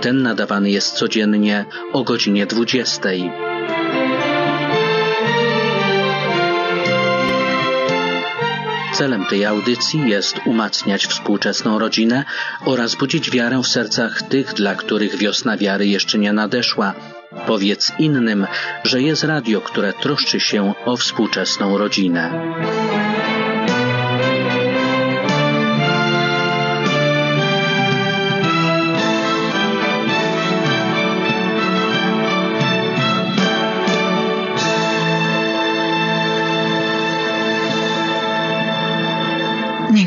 ten nadawany jest codziennie o godzinie 20. Celem tej audycji jest umacniać współczesną rodzinę oraz budzić wiarę w sercach tych, dla których wiosna wiary jeszcze nie nadeszła. Powiedz innym, że jest radio, które troszczy się o współczesną rodzinę.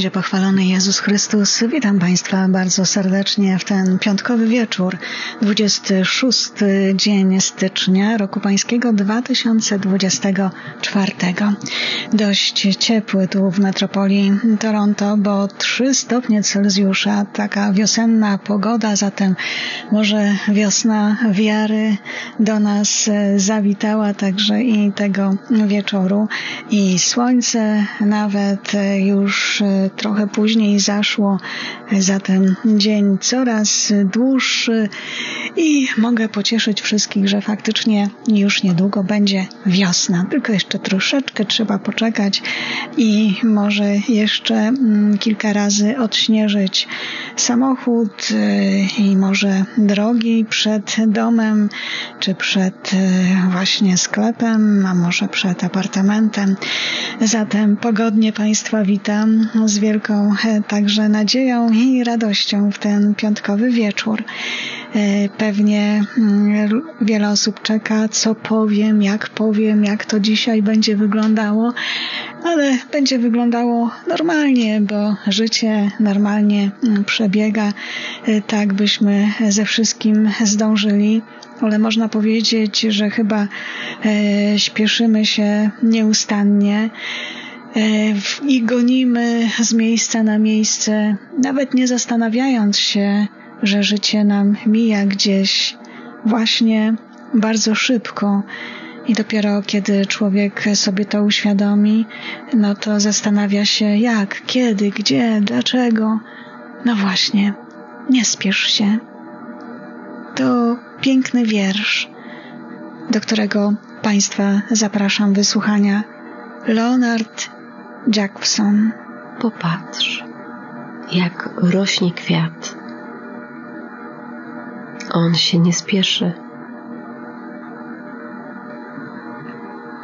będzie pochwalony Jezus Chrystus. Witam Państwa bardzo serdecznie w ten piątkowy wieczór, 26 dzień stycznia roku pańskiego 2024. Dość ciepły tu w metropolii Toronto, bo 3 stopnie Celsjusza, taka wiosenna pogoda, zatem może wiosna wiary do nas zawitała także i tego wieczoru i słońce nawet już trochę później zaszło, zatem dzień coraz dłuższy i mogę pocieszyć wszystkich, że faktycznie już niedługo będzie wiosna. Tylko jeszcze troszeczkę trzeba poczekać i może jeszcze mm, kilka razy odśnieżyć samochód e, i może drogi przed domem, czy przed e, właśnie sklepem, a może przed apartamentem. Zatem pogodnie Państwa witam z wielką e, także nadzieją i radością w ten piątkowy wieczór. E, pewnie mm, wiele osób czeka, co powiem, jak powiem, jak to dzisiaj będzie wyglądało, ale będzie wyglądało normalnie, bo życie normalnie mm, przebiega, e, tak byśmy ze wszystkim zdążyli ale można powiedzieć, że chyba e, śpieszymy się nieustannie. E, i gonimy z miejsca na miejsce, nawet nie zastanawiając się, że życie nam mija gdzieś właśnie bardzo szybko. I dopiero kiedy człowiek sobie to uświadomi, no to zastanawia się jak, kiedy, gdzie, dlaczego. No właśnie, nie spiesz się. To piękny wiersz, do którego Państwa zapraszam wysłuchania. Leonard Jackson. Popatrz, jak rośnie kwiat. On się nie spieszy.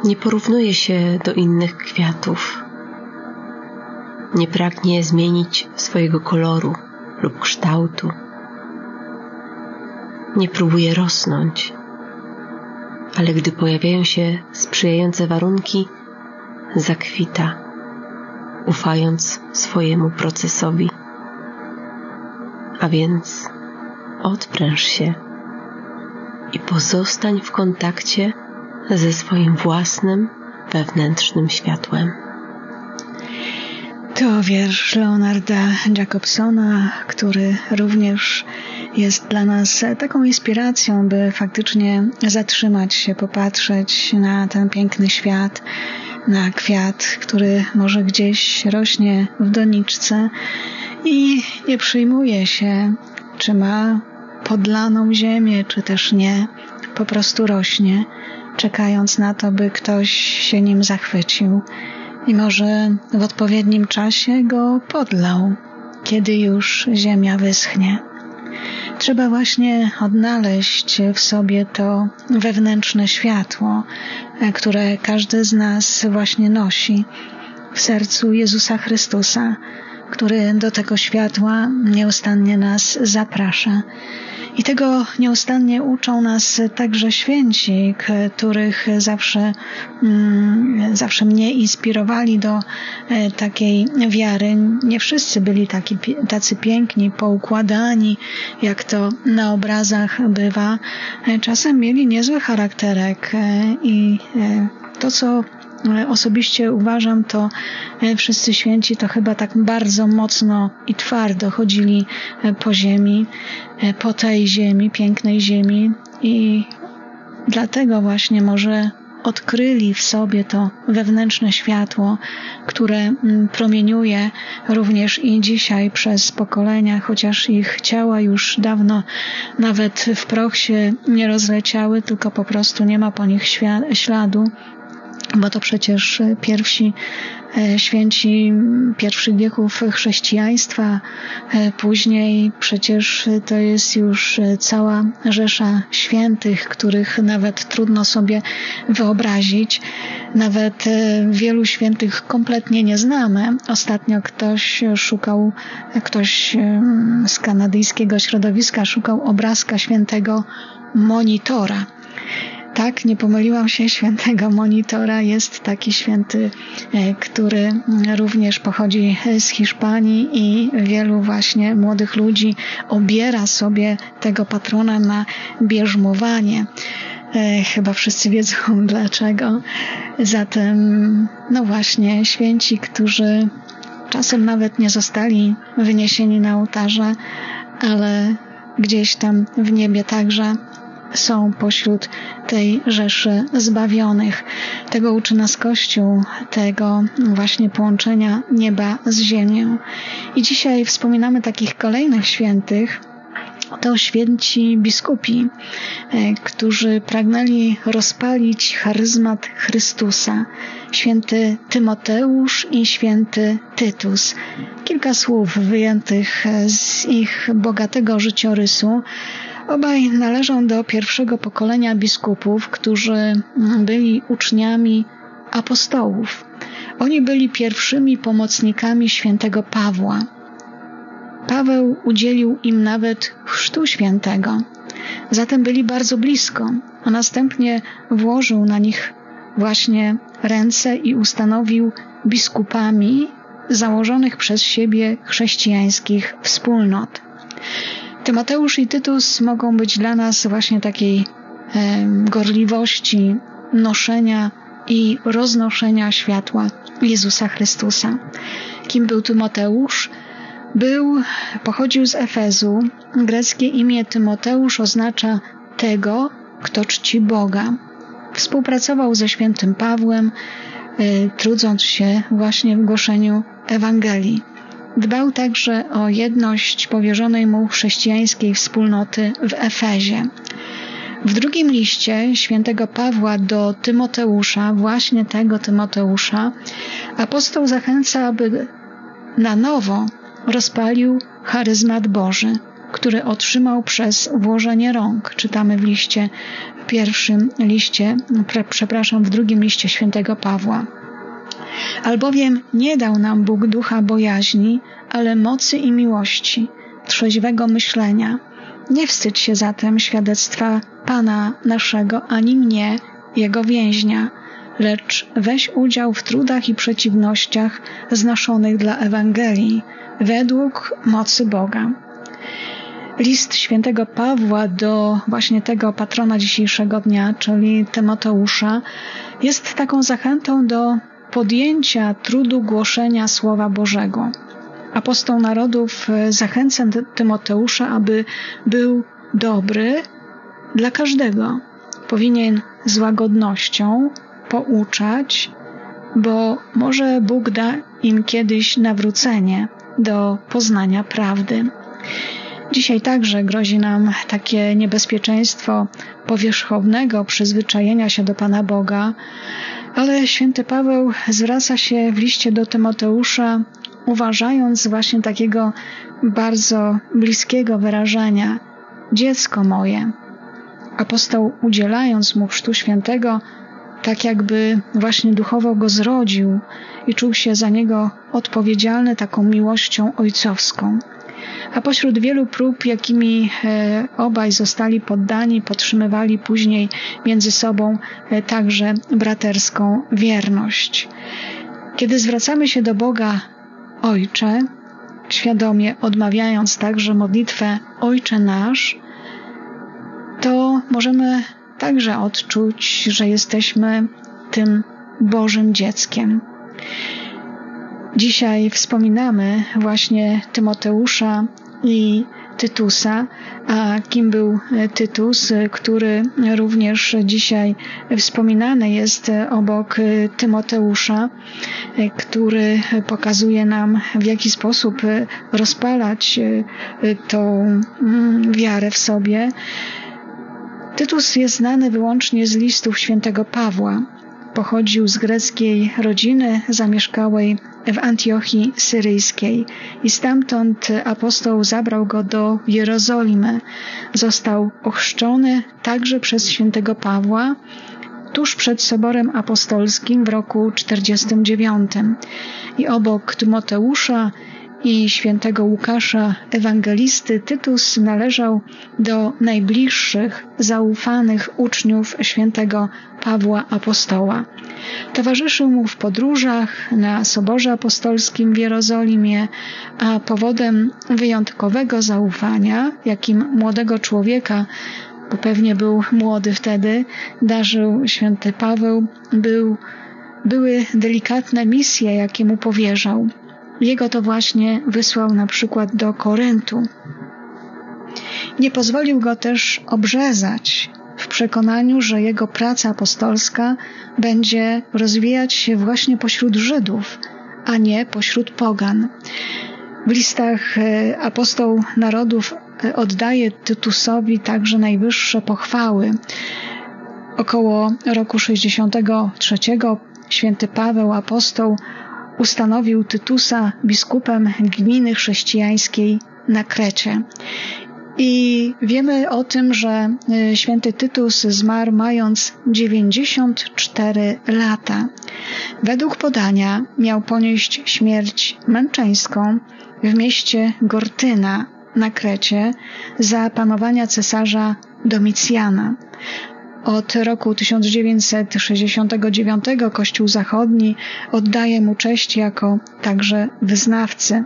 Nie porównuje się do innych kwiatów. Nie pragnie zmienić swojego koloru lub kształtu. Nie próbuje rosnąć, ale gdy pojawiają się sprzyjające warunki, zakwita ufając swojemu procesowi. A więc odpręż się i pozostań w kontakcie ze swoim własnym wewnętrznym światłem. To wiersz Leonarda Jacobsona, który również jest dla nas taką inspiracją, by faktycznie zatrzymać się, popatrzeć na ten piękny świat, na kwiat, który może gdzieś rośnie w doniczce i nie przyjmuje się, czy ma podlaną ziemię, czy też nie. Po prostu rośnie, czekając na to, by ktoś się nim zachwycił i może w odpowiednim czasie go podlał, kiedy już ziemia wyschnie. Trzeba właśnie odnaleźć w sobie to wewnętrzne światło, które każdy z nas właśnie nosi w sercu Jezusa Chrystusa, który do tego światła nieustannie nas zaprasza. I tego nieustannie uczą nas także święci, których zawsze, mm, zawsze mnie inspirowali do e, takiej wiary. Nie wszyscy byli taki, tacy piękni, poukładani, jak to na obrazach bywa. E, czasem mieli niezły charakterek e, i to, co osobiście uważam, to e, wszyscy święci to chyba tak bardzo mocno i twardo chodzili e, po ziemi, e, po tej ziemi, pięknej ziemi i dlatego właśnie może odkryli w sobie to wewnętrzne światło, które mm, promieniuje również i dzisiaj przez pokolenia, chociaż ich ciała już dawno nawet w proch się nie rozleciały, tylko po prostu nie ma po nich śladu bo to przecież pierwsi e, święci pierwszych wieków chrześcijaństwa, e, później przecież to jest już cała rzesza świętych, których nawet trudno sobie wyobrazić. Nawet e, wielu świętych kompletnie nie znamy. Ostatnio ktoś szukał, ktoś z kanadyjskiego środowiska szukał obrazka świętego monitora tak, nie pomyliłam się, świętego monitora jest taki święty, e, który również pochodzi z Hiszpanii i wielu właśnie młodych ludzi obiera sobie tego patrona na bierzmowanie. E, chyba wszyscy wiedzą dlaczego. Zatem, no właśnie, święci, którzy czasem nawet nie zostali wyniesieni na ołtarze, ale gdzieś tam w niebie także są pośród tej rzeszy zbawionych. Tego uczy nas Kościół, tego właśnie połączenia nieba z ziemią. I dzisiaj wspominamy takich kolejnych świętych, to święci biskupi, e, którzy pragnęli rozpalić charyzmat Chrystusa, święty Tymoteusz i święty Tytus. Kilka słów wyjętych z ich bogatego życiorysu, Obaj należą do pierwszego pokolenia biskupów, którzy byli uczniami apostołów. Oni byli pierwszymi pomocnikami świętego Pawła. Paweł udzielił im nawet chrztu świętego, zatem byli bardzo blisko, a następnie włożył na nich właśnie ręce i ustanowił biskupami założonych przez siebie chrześcijańskich wspólnot. Tymoteusz i Tytus mogą być dla nas właśnie takiej gorliwości noszenia i roznoszenia światła Jezusa Chrystusa. Kim był Tymoteusz? Był, pochodził z Efezu. Greckie imię Tymoteusz oznacza tego, kto czci Boga. Współpracował ze świętym Pawłem, y, trudząc się właśnie w głoszeniu Ewangelii. Dbał także o jedność powierzonej mu chrześcijańskiej wspólnoty w Efezie. W drugim liście świętego Pawła do Tymoteusza, właśnie tego Tymoteusza, apostoł zachęca, aby na nowo rozpalił charyzmat Boży, który otrzymał przez włożenie rąk. Czytamy w liście, w pierwszym liście, przepraszam, w drugim liście świętego Pawła. Albowiem nie dał nam Bóg ducha bojaźni, ale mocy i miłości, trzeźwego myślenia. Nie wstydź się zatem świadectwa Pana naszego, ani mnie, Jego więźnia, lecz weź udział w trudach i przeciwnościach znoszonych dla Ewangelii, według mocy Boga. List świętego Pawła do właśnie tego patrona dzisiejszego dnia, czyli Tymoteusza, jest taką zachętą do podjęcia trudu głoszenia Słowa Bożego. Apostoł narodów e, zachęca Tymoteusza, aby był dobry dla każdego. Powinien z łagodnością pouczać, bo może Bóg da im kiedyś nawrócenie do poznania prawdy. Dzisiaj także grozi nam takie niebezpieczeństwo powierzchownego przyzwyczajenia się do Pana Boga, ale święty Paweł zwraca się w liście do Tymoteusza, uważając właśnie takiego bardzo bliskiego wyrażenia dziecko moje. Apostoł udzielając mu chrztu świętego, tak jakby właśnie duchowo go zrodził i czuł się za niego odpowiedzialny taką miłością ojcowską a pośród wielu prób, jakimi e, obaj zostali poddani, podtrzymywali później między sobą e, także braterską wierność. Kiedy zwracamy się do Boga Ojcze, świadomie odmawiając także modlitwę Ojcze nasz, to możemy także odczuć, że jesteśmy tym Bożym dzieckiem. Dzisiaj wspominamy właśnie Tymoteusza i Tytusa. A kim był Tytus, który również dzisiaj wspominany jest obok Tymoteusza, który pokazuje nam, w jaki sposób rozpalać tą mm, wiarę w sobie. Tytus jest znany wyłącznie z listów świętego Pawła. Pochodził z greckiej rodziny zamieszkałej w Antiochii Syryjskiej i stamtąd apostoł zabrał go do Jerozolimy. Został ochrzczony także przez świętego Pawła tuż przed Soborem Apostolskim w roku 49. I obok Tymoteusza i świętego Łukasza Ewangelisty Tytus należał do najbliższych, zaufanych uczniów świętego Pawła Apostoła. Towarzyszył mu w podróżach na Soborze Apostolskim w Jerozolimie, a powodem wyjątkowego zaufania, jakim młodego człowieka bo pewnie był młody wtedy, darzył święty Paweł, był, były delikatne misje, jakie mu powierzał. Jego to właśnie wysłał na przykład do Koryntu. Nie pozwolił go też obrzezać w przekonaniu, że jego praca apostolska będzie rozwijać się właśnie pośród Żydów, a nie pośród pogan. W listach e, apostoł narodów e, oddaje Tytusowi także najwyższe pochwały. Około roku 63 święty Paweł apostoł ustanowił Tytusa biskupem gminy chrześcijańskiej na Krecie. I wiemy o tym, że y, święty Tytus zmarł mając 94 lata. Według podania miał ponieść śmierć męczeńską w mieście Gortyna na Krecie za panowania cesarza Domicjana. Od roku 1969 Kościół Zachodni oddaje mu cześć jako także wyznawcy.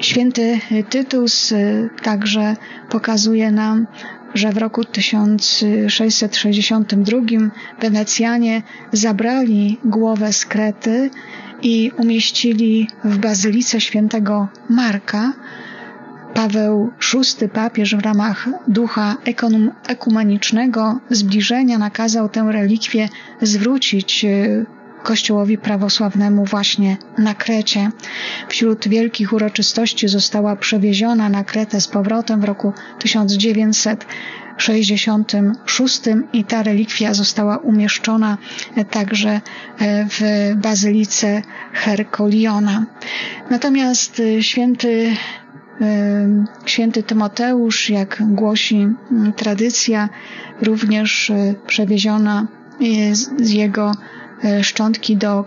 Święty Tytus y, także pokazuje nam, że w roku 1662 Wenecjanie zabrali głowę z Krety i umieścili w bazylice świętego Marka, Paweł VI, papież w ramach ducha ekumenicznego zbliżenia nakazał tę relikwię zwrócić y, Kościołowi prawosławnemu właśnie na Krecie. Wśród wielkich uroczystości została przewieziona na Kretę z powrotem w roku 1966 i ta relikwia została umieszczona także e, w bazylice Herkoliona. Natomiast y, święty Święty Tymoteusz, jak głosi tradycja, również y, przewieziona z jego y, szczątki do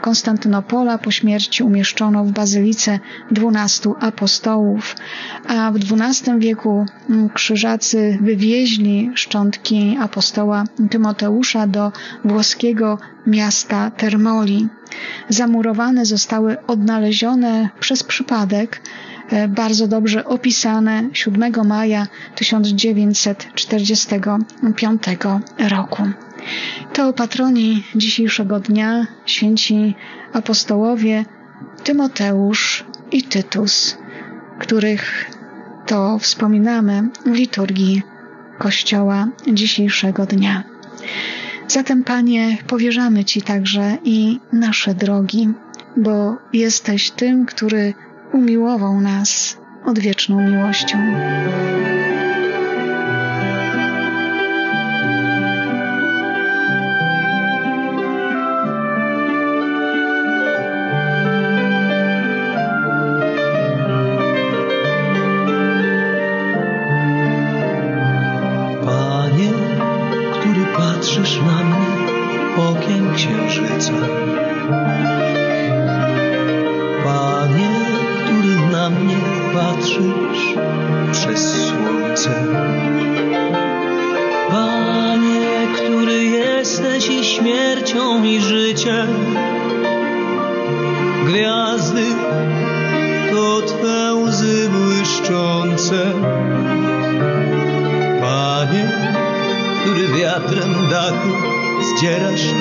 Konstantynopola. Po śmierci umieszczono w bazylice dwunastu apostołów, a w XII wieku krzyżacy wywieźli szczątki apostoła Tymoteusza do włoskiego miasta Termoli. Zamurowane zostały odnalezione przez przypadek E, bardzo dobrze opisane 7 maja 1945 roku. To patroni dzisiejszego dnia święci apostołowie Tymoteusz i Tytus, których to wspominamy w liturgii Kościoła dzisiejszego dnia. Zatem, Panie, powierzamy Ci także i nasze drogi, bo jesteś tym, który umiłował nas odwieczną miłością. Panie, który patrzysz na mnie okiem księżyca. życie. Gwiazdy to Twe łzy błyszczące. Panie, który wiatrem dachu zdzierasz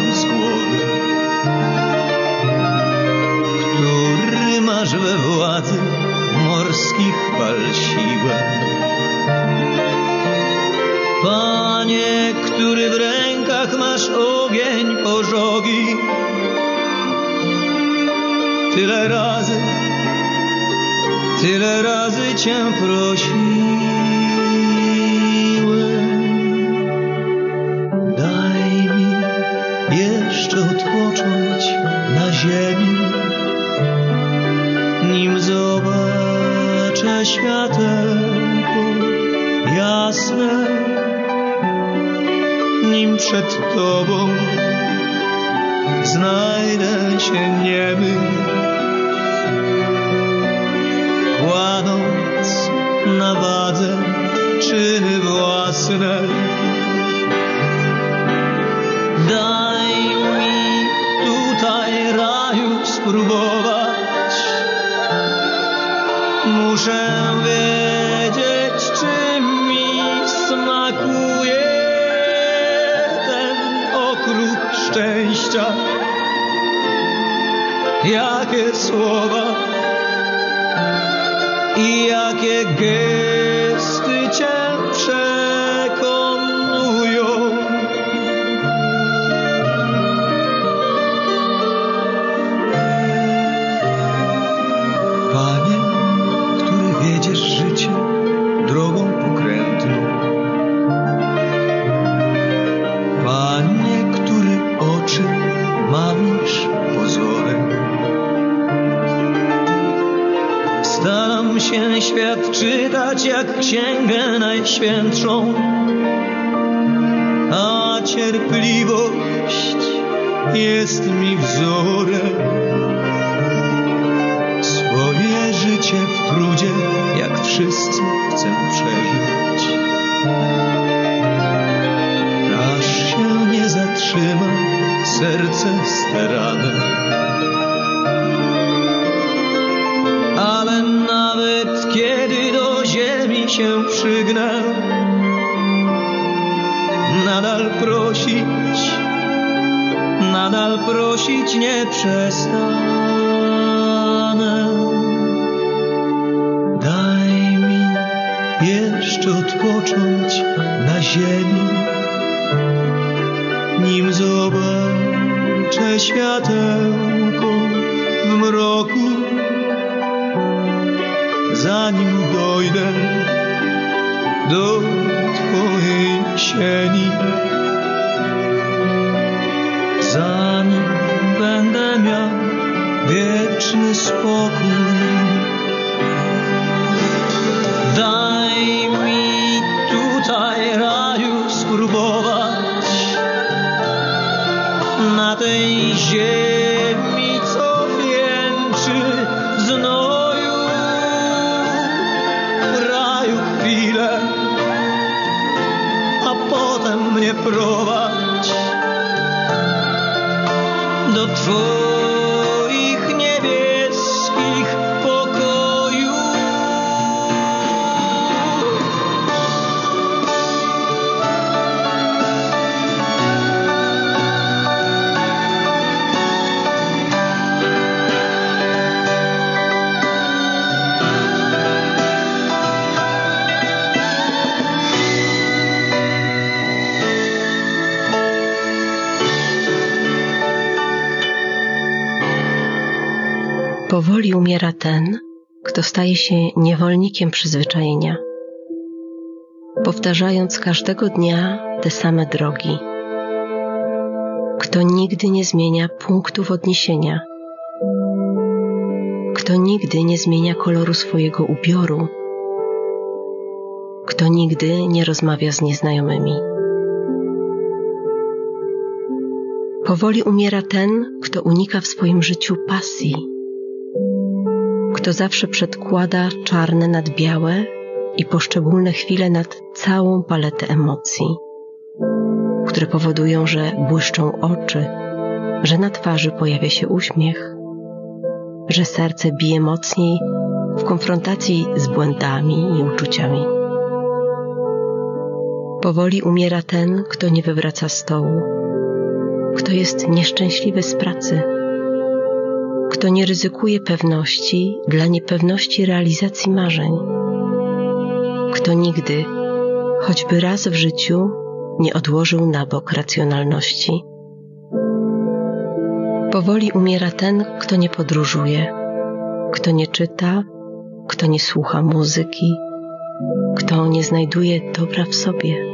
słowa i jakie gesty Cię przekonują. 选中 przeznaczenie. Powoli umiera ten, kto staje się niewolnikiem przyzwyczajenia, powtarzając każdego dnia te same drogi. Kto nigdy nie zmienia punktów odniesienia, kto nigdy nie zmienia koloru swojego ubioru, kto nigdy nie rozmawia z nieznajomymi. Powoli umiera ten, kto unika w swoim życiu pasji, kto zawsze przedkłada czarne nad białe i poszczególne chwile nad całą paletę emocji, które powodują, że błyszczą oczy, że na twarzy pojawia się uśmiech, że serce bije mocniej w konfrontacji z błędami i uczuciami. Powoli umiera ten, kto nie wywraca stołu, kto jest nieszczęśliwy z pracy, kto nie ryzykuje pewności dla niepewności realizacji marzeń, kto nigdy, choćby raz w życiu, nie odłożył na bok racjonalności. Powoli umiera ten, kto nie podróżuje, kto nie czyta, kto nie słucha muzyki, kto nie znajduje dobra w sobie.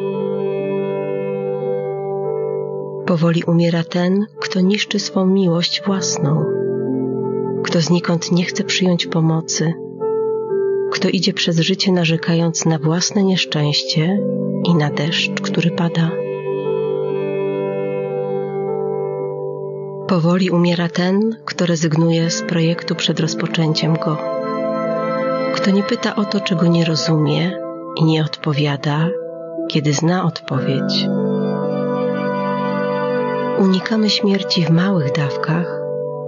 Powoli umiera ten, kto niszczy swą miłość własną, kto znikąd nie chce przyjąć pomocy, kto idzie przez życie narzekając na własne nieszczęście i na deszcz, który pada. Powoli umiera ten, kto rezygnuje z projektu przed rozpoczęciem go, kto nie pyta o to, czego nie rozumie i nie odpowiada, kiedy zna odpowiedź. Unikamy śmierci w małych dawkach,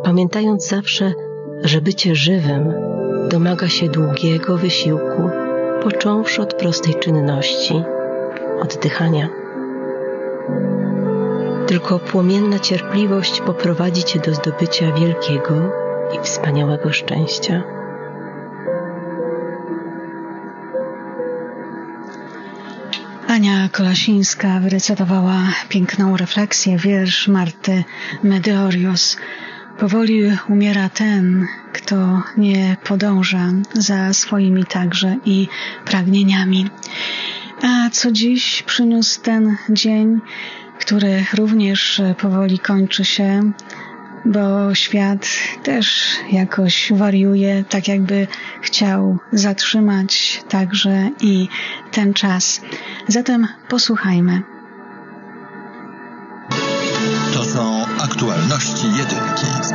pamiętając zawsze, że bycie żywym domaga się długiego wysiłku, począwszy od prostej czynności, oddychania. Tylko płomienna cierpliwość poprowadzi cię do zdobycia wielkiego i wspaniałego szczęścia. Ania Kolasińska wyrecytowała piękną refleksję, wiersz Marty Medeorius. Powoli umiera ten, kto nie podąża za swoimi także i pragnieniami. A co dziś przyniósł ten dzień, który również powoli kończy się, bo świat też jakoś wariuje, tak jakby chciał zatrzymać także i ten czas. Zatem posłuchajmy. To są aktualności jedynki.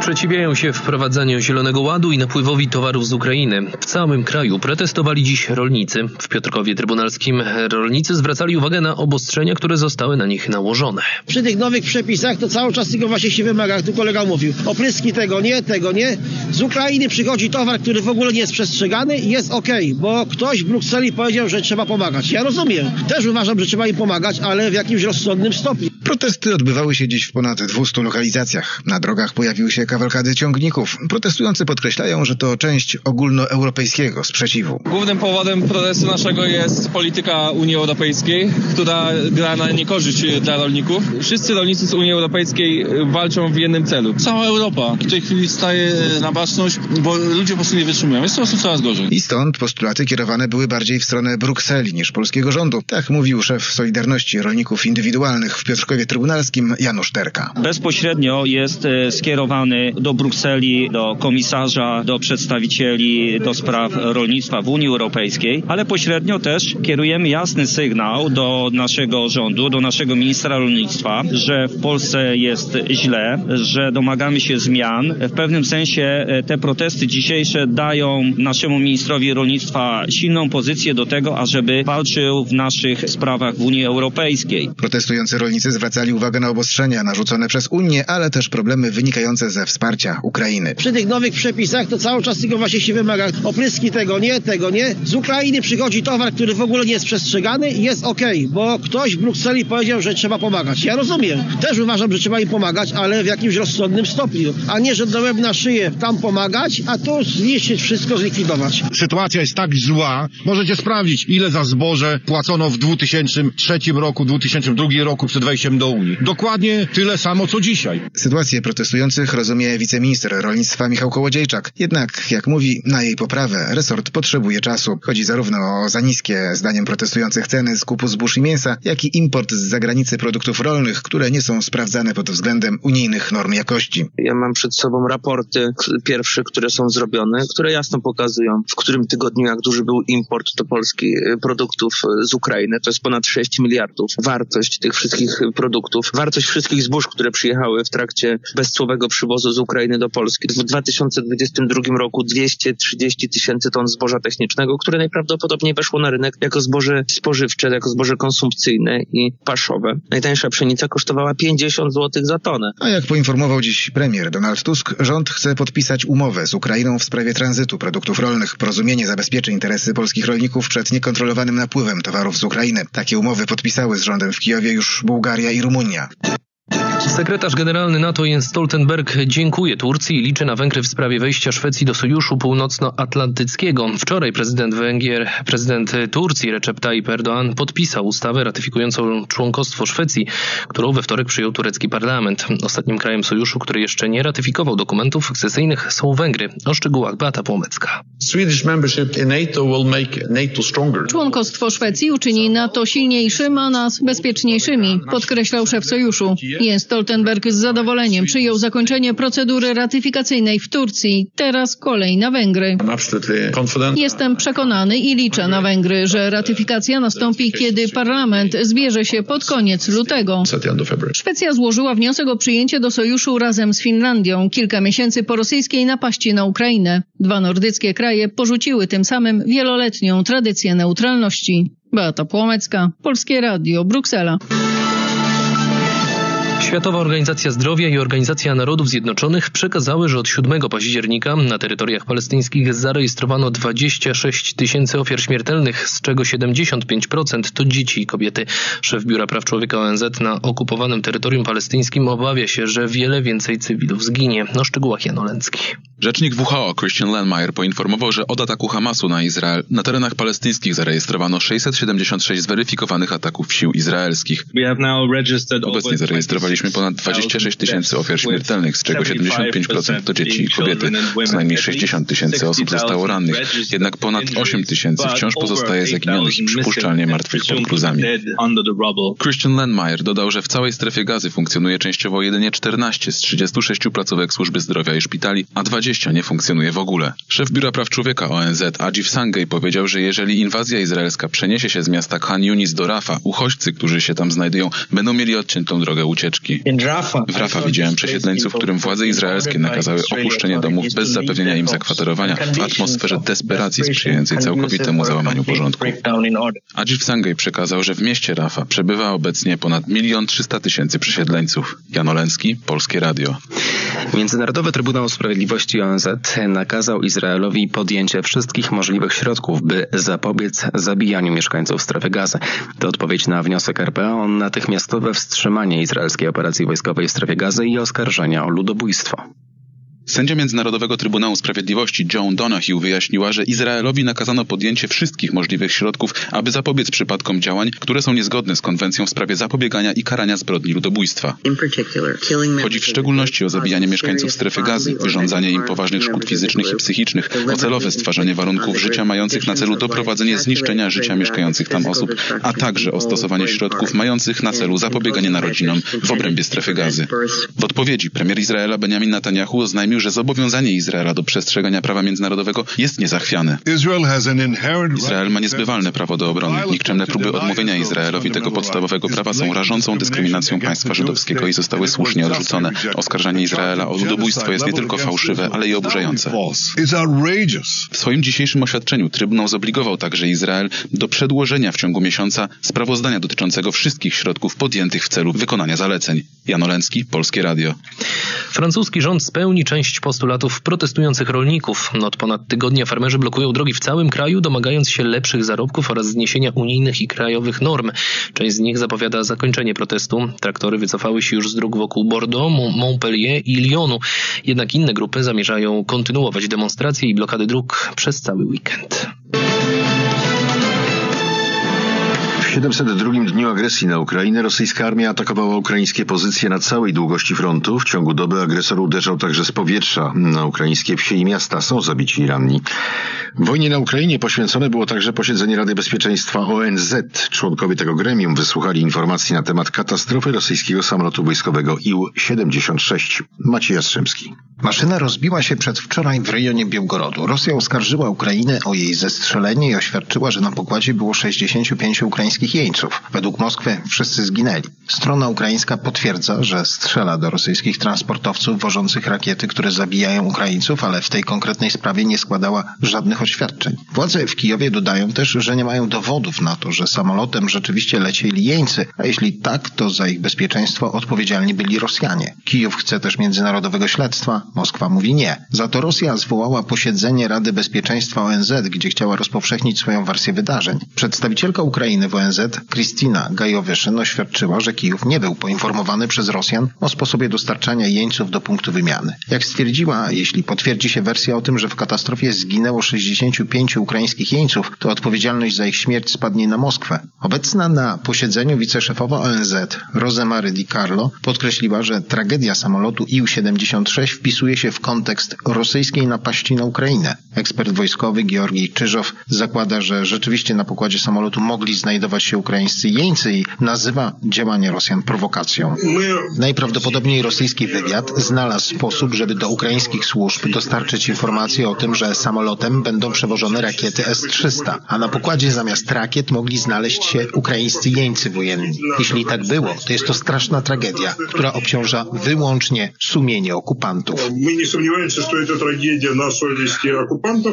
Sprzeciwiają się wprowadzaniu Zielonego Ładu i napływowi towarów z Ukrainy. W całym kraju protestowali dziś rolnicy. W Piotrkowie Trybunalskim rolnicy zwracali uwagę na obostrzenia, które zostały na nich nałożone. Przy tych nowych przepisach to cały czas tylko właśnie się wymaga, jak tu kolega mówił. Opryski tego nie, tego nie. Z Ukrainy przychodzi towar, który w ogóle nie jest przestrzegany i jest ok, bo ktoś w Brukseli powiedział, że trzeba pomagać. Ja rozumiem. Też uważam, że trzeba im pomagać, ale w jakimś rozsądnym stopniu. Protesty odbywały się dziś w ponad 200 lokalizacjach. Na drogach pojawiły się kawalkady ciągników. Protestujący podkreślają, że to część ogólnoeuropejskiego sprzeciwu. Głównym powodem protestu naszego jest polityka Unii Europejskiej, która gra na niekorzyść dla rolników. Wszyscy rolnicy z Unii Europejskiej walczą w jednym celu. Cała Europa w tej chwili staje na baczność, bo ludzie po prostu nie wytrzymują. Jest po prostu coraz gorzej. I stąd postulaty kierowane były bardziej w stronę Brukseli niż polskiego rządu. Tak mówił szef Solidarności Rolników Indywidualnych w Piotrkowie Trybunalskim Janusz Terka. Bezpośrednio jest e, skierowany do Brukseli, do komisarza, do przedstawicieli do spraw rolnictwa w Unii Europejskiej, ale pośrednio też kierujemy jasny sygnał do naszego rządu, do naszego ministra rolnictwa, że w Polsce jest źle, że domagamy się zmian. W pewnym sensie e, te protesty dzisiejsze dają naszemu ministrowi rolnictwa silną pozycję do tego, ażeby walczył w naszych sprawach w Unii Europejskiej. Protestujący rolnicy zwracali uwagę na obostrzenia narzucone przez Unię, ale też problemy wynikające ze wsparcia Ukrainy. Przy tych nowych przepisach to cały czas tylko właśnie się wymaga. Opryski tego nie, tego nie. Z Ukrainy przychodzi towar, który w ogóle nie jest przestrzegany i jest ok, bo ktoś w Brukseli powiedział, że trzeba pomagać. Ja rozumiem. Też uważam, że trzeba im pomagać, ale w jakimś rozsądnym stopniu. A nie, że do łeb na szyję tam pomagać, a tu zniszczyć wszystko, zlikwidować. Sytuacja jest tak zła. Możecie sprawdzić, ile za zboże płacono w 2003 roku, 2002 roku przed wejściem do Unii. Dokładnie tyle samo, co dzisiaj. Sytuację protestujących rozumie wiceminister rolnictwa Michał Kołodziejczak. Jednak, jak mówi, na jej poprawę resort potrzebuje czasu. Chodzi zarówno o za niskie, zdaniem protestujących, ceny skupu zbóż i mięsa, jak i import z zagranicy produktów rolnych, które nie są sprawdzane pod względem unijnych norm jakości. Ja mam przed sobą raporty pierwsze, które są zrobione, które jasno pokazują, w którym tygodniu, jak duży był import do Polski produktów z Ukrainy. To jest ponad 6 miliardów. Wartość tych wszystkich produktów, wartość wszystkich zbóż, które przyjechały w trakcie bezcłowego przywozu z Ukrainy do Polski. W 2022 roku 230 tysięcy ton zboża technicznego, które najprawdopodobniej weszło na rynek jako zboże spożywcze, jako zboże konsumpcyjne i paszowe. Najtańsza pszenica kosztowała 50 zł za tonę. A jak poinformował dziś premier Donald Tusk, rząd chce podpisać umowę z Ukrainą w sprawie tranzytu produktów rolnych. Porozumienie zabezpieczy interesy polskich rolników przed niekontrolowanym napływem towarów z Ukrainy. Takie umowy podpisały z rządem w Kijowie już Bułgaria i Rumunia. Sekretarz generalny NATO Jens Stoltenberg dziękuje Turcji i liczy na Węgry w sprawie wejścia Szwecji do Sojuszu Północnoatlantyckiego. Wczoraj prezydent Węgier, prezydent Turcji Recep Tayyip Erdoğan podpisał ustawę ratyfikującą członkostwo Szwecji, którą we wtorek przyjął turecki parlament. Ostatnim krajem sojuszu, który jeszcze nie ratyfikował dokumentów akcesyjnych są Węgry. O szczegółach Beata Płomecka. Członkostwo Szwecji uczyni NATO silniejszym, a nas bezpieczniejszymi, podkreślał szef sojuszu. Jens Stoltenberg z zadowoleniem przyjął zakończenie procedury ratyfikacyjnej w Turcji. Teraz kolej na Węgry. Jestem przekonany i liczę na Węgry, że ratyfikacja nastąpi, kiedy parlament zbierze się pod koniec lutego. Szwecja złożyła wniosek o przyjęcie do sojuszu razem z Finlandią kilka miesięcy po rosyjskiej napaści na Ukrainę. Dwa nordyckie kraje porzuciły tym samym wieloletnią tradycję neutralności. Beata Płomecka, Polskie Radio, Bruksela. Światowa Organizacja Zdrowia i Organizacja Narodów Zjednoczonych przekazały, że od 7 października na terytoriach palestyńskich zarejestrowano 26 tysięcy ofiar śmiertelnych, z czego 75% to dzieci i kobiety. Szef Biura Praw Człowieka ONZ na okupowanym terytorium palestyńskim obawia się, że wiele więcej cywilów zginie. O szczegółach Jan Olencki. Rzecznik WHO Christian Landmeyer poinformował, że od ataku Hamasu na Izrael na terenach palestyńskich zarejestrowano 676 zweryfikowanych ataków sił izraelskich. Obecnie zarejestrowaliśmy ponad 26 tysięcy ofiar śmiertelnych, z czego 75% to dzieci i kobiety. Co najmniej 60 tysięcy osób zostało rannych, jednak ponad 8 tysięcy wciąż pozostaje zaginionych i przypuszczalnie martwych pod gruzami. Christian Landmeyer dodał, że w całej strefie gazy funkcjonuje częściowo jedynie 14 z 36 placówek służby zdrowia i szpitali, a 20 nie funkcjonuje w ogóle. Szef Biura Praw Człowieka ONZ Ajif Sangay powiedział, że jeżeli inwazja izraelska przeniesie się z miasta Khan Yunis do Rafa, uchodźcy, którzy się tam znajdują, będą mieli odciętą drogę ucieczki. W Rafa widziałem przesiedleńców, którym władze izraelskie nakazały opuszczenie domów bez zapewnienia im zakwaterowania w atmosferze desperacji sprzyjającej całkowitemu załamaniu porządku. Ajif Sangay przekazał, że w mieście Rafa przebywa obecnie ponad milion trzysta tysięcy przesiedleńców. Jan Oleński, Polskie Radio. Międzynarodowy Trybunał Sprawiedliwości ONZ nakazał Izraelowi podjęcie wszystkich możliwych środków, by zapobiec zabijaniu mieszkańców strefy gazy. To odpowiedź na wniosek RPA o natychmiastowe wstrzymanie izraelskiej operacji wojskowej w strefie gazy i oskarżenia o ludobójstwo. Sędzia Międzynarodowego Trybunału Sprawiedliwości Joan Donahue wyjaśniła, że Izraelowi nakazano podjęcie wszystkich możliwych środków, aby zapobiec przypadkom działań, które są niezgodne z konwencją w sprawie zapobiegania i karania zbrodni ludobójstwa. Chodzi w szczególności o zabijanie mieszkańców strefy gazy, wyrządzanie im poważnych szkód fizycznych i psychicznych, o celowe stwarzanie warunków życia mających na celu doprowadzenie zniszczenia życia mieszkających tam osób, a także o stosowanie środków mających na celu zapobieganie narodzinom w obrębie strefy gazy. W odpowiedzi premier Izraela Benjamin Netanyahu oznajmił, że zobowiązanie Izraela do przestrzegania prawa międzynarodowego jest niezachwiane. Izrael ma niezbywalne prawo do obrony. Nikczemne próby odmówienia Izraelowi tego podstawowego prawa są rażącą dyskryminacją państwa żydowskiego i zostały słusznie odrzucone. Oskarżanie Izraela o ludobójstwo jest nie tylko fałszywe, ale i oburzające. W swoim dzisiejszym oświadczeniu Trybunał zobligował także Izrael do przedłożenia w ciągu miesiąca sprawozdania dotyczącego wszystkich środków podjętych w celu wykonania zaleceń. Jan Oleński, Polskie Radio. Francuski rząd spełni część postulatów protestujących rolników. Od ponad tygodnia farmerzy blokują drogi w całym kraju, domagając się lepszych zarobków oraz zniesienia unijnych i krajowych norm. Część z nich zapowiada zakończenie protestu. Traktory wycofały się już z dróg wokół Bordeaux, Montpellier i Lyonu. Jednak inne grupy zamierzają kontynuować demonstracje i blokady dróg przez cały weekend. W 702 dniu agresji na Ukrainę rosyjska armia atakowała ukraińskie pozycje na całej długości frontu. W ciągu doby agresor uderzał także z powietrza na ukraińskie wsie i miasta. Są zabici i ranni. Wojnie na Ukrainie poświęcone było także posiedzenie Rady Bezpieczeństwa ONZ. Członkowie tego gremium wysłuchali informacji na temat katastrofy rosyjskiego samolotu wojskowego IL-76. Maciej Jastrzębski. Maszyna rozbiła się przedwczoraj w rejonie Białgorodu. Rosja oskarżyła Ukrainę o jej zestrzelenie i oświadczyła, że na pokładzie było 65 ukraińskich jeńców. Według Moskwy wszyscy zginęli. Strona ukraińska potwierdza, że strzela do rosyjskich transportowców wożących rakiety, które zabijają Ukraińców, ale w tej konkretnej sprawie nie składała żadnych oświadczeń. Władze w Kijowie dodają też, że nie mają dowodów na to, że samolotem rzeczywiście lecieli jeńcy, a jeśli tak, to za ich bezpieczeństwo odpowiedzialni byli Rosjanie. Kijów chce też międzynarodowego śledztwa, Moskwa mówi nie. Za to Rosja zwołała posiedzenie Rady Bezpieczeństwa ONZ, gdzie chciała rozpowszechnić swoją wersję wydarzeń. Przedstawicielka Ukrainy w ONZ, Kristina Gajowyszyn, oświadczyła, że Kijów nie był poinformowany przez Rosjan o sposobie dostarczania jeńców do punktu wymiany. Jak stwierdziła, jeśli potwierdzi się wersja o tym, że w katastrofie zginęło 65 ukraińskich jeńców, to odpowiedzialność za ich śmierć spadnie na Moskwę. Obecna na posiedzeniu wiceszefowa ONZ Rosemary Di Carlo podkreśliła, że tragedia samolotu IU-76 wpisuje się w kontekst rosyjskiej napaści na Ukrainę. Ekspert wojskowy Georgij Czyżow zakłada, że rzeczywiście na pokładzie samolotu mogli znajdować się ukraińscy jeńcy nazywa działanie Rosjan prowokacją. Najprawdopodobniej rosyjski wywiad znalazł sposób, żeby do ukraińskich służb dostarczyć informacje o tym, że samolotem będą przewożone rakiety S-300, a na pokładzie zamiast rakiet mogli znaleźć się ukraińscy jeńcy wojenni. Jeśli tak było, to jest to straszna tragedia, która obciąża wyłącznie sumienie okupantów.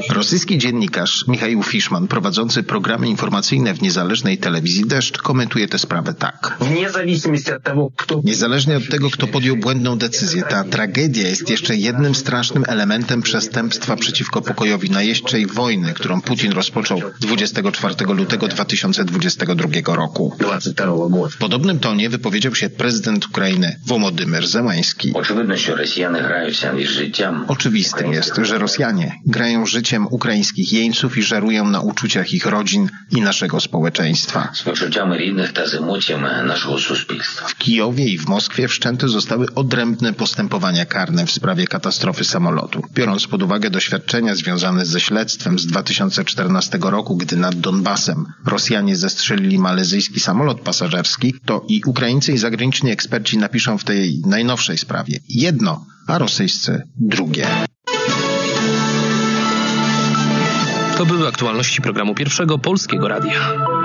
Rosyjski dziennikarz Michał Fiszman, prowadzący programy informacyjne w niezależnej telewizji, Deszcz, komentuje tę sprawę tak. Niezależnie od tego, kto podjął błędną decyzję, ta tragedia jest jeszcze jednym strasznym elementem przestępstwa przeciwko pokojowi najeźdźczej wojny, którą Putin rozpoczął 24 lutego 2022 roku. W podobnym tonie wypowiedział się prezydent Ukrainy Włodymyr Zełański. Oczywistym jest, że Rosjanie grają życiem ukraińskich jeńców i żerują na uczuciach ich rodzin i naszego społeczeństwa. W Kijowie i w Moskwie wszczęte zostały odrębne postępowania karne w sprawie katastrofy samolotu. Biorąc pod uwagę doświadczenia związane ze śledztwem z 2014 roku, gdy nad Donbasem Rosjanie zestrzelili malezyjski samolot pasażerski, to i Ukraińcy i zagraniczni eksperci napiszą w tej najnowszej sprawie jedno, a rosyjscy drugie. To były aktualności programu pierwszego Polskiego Radia.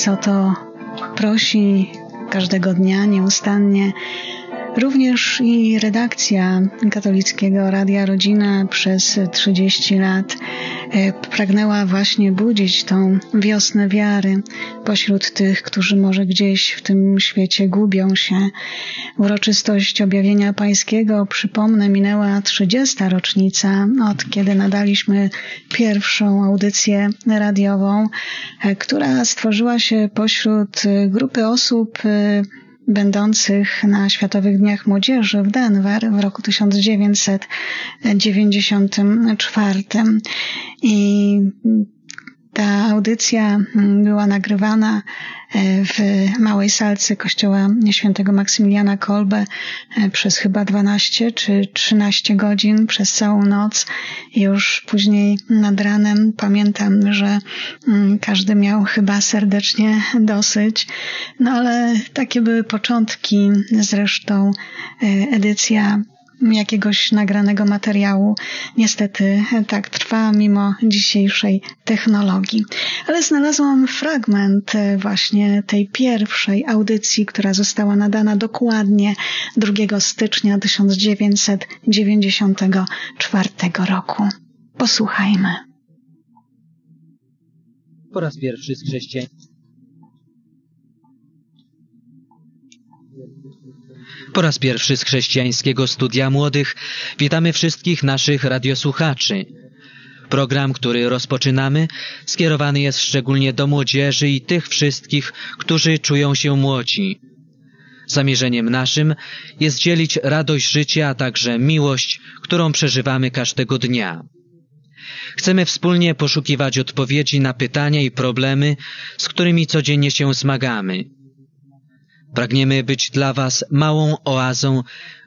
Nas o to prosi każdego dnia nieustannie. Również i redakcja katolickiego Radia Rodzina przez 30 lat e, pragnęła właśnie budzić tą wiosnę wiary pośród tych, którzy może gdzieś w tym świecie gubią się. Uroczystość objawienia pańskiego, przypomnę, minęła 30. rocznica od kiedy nadaliśmy pierwszą audycję radiową, e, która stworzyła się pośród grupy osób e, będących na Światowych Dniach Młodzieży w Denver w roku 1994. I ta audycja była nagrywana w małej salce kościoła świętego Maksymiliana Kolbe e, przez chyba 12 czy 13 godzin przez całą noc. Już później nad ranem pamiętam, że mm, każdy miał chyba serdecznie dosyć. No ale takie były początki. Zresztą e, edycja jakiegoś nagranego materiału. Niestety tak trwa mimo dzisiejszej technologii. Ale znalazłam fragment właśnie tej pierwszej audycji, która została nadana dokładnie 2 stycznia 1994 roku. Posłuchajmy. Po raz pierwszy z chrześcijan Po raz pierwszy z chrześcijańskiego studia młodych witamy wszystkich naszych radiosłuchaczy. Program, który rozpoczynamy, skierowany jest szczególnie do młodzieży i tych wszystkich, którzy czują się młodzi. Zamierzeniem naszym jest dzielić radość życia, a także miłość, którą przeżywamy każdego dnia. Chcemy wspólnie poszukiwać odpowiedzi na pytania i problemy, z którymi codziennie się zmagamy. Pragniemy być dla Was małą oazą,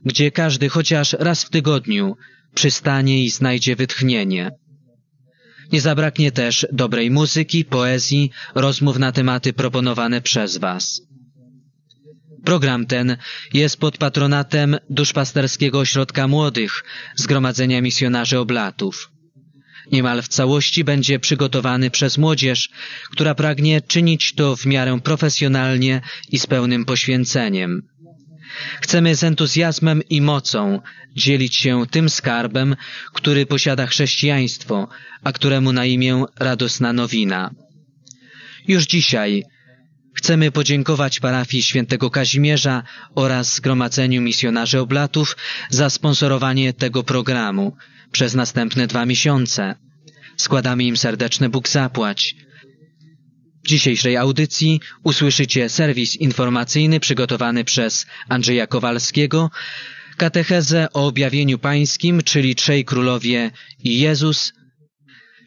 gdzie każdy chociaż raz w tygodniu przystanie i znajdzie wytchnienie. Nie zabraknie też dobrej muzyki, poezji, rozmów na tematy proponowane przez Was. Program ten jest pod patronatem Duszpasterskiego Ośrodka Młodych Zgromadzenia Misjonarzy Oblatów niemal w całości będzie przygotowany przez młodzież, która pragnie czynić to w miarę profesjonalnie i z pełnym poświęceniem. Chcemy z entuzjazmem i mocą dzielić się tym skarbem, który posiada chrześcijaństwo, a któremu na imię radosna nowina. Już dzisiaj Chcemy podziękować parafii świętego Kazimierza oraz Zgromadzeniu Misjonarzy Oblatów za sponsorowanie tego programu przez następne dwa miesiące. Składamy im serdeczny Bóg zapłać. W dzisiejszej audycji usłyszycie serwis informacyjny przygotowany przez Andrzeja Kowalskiego, katechezę o objawieniu pańskim, czyli Trzej Królowie i Jezus,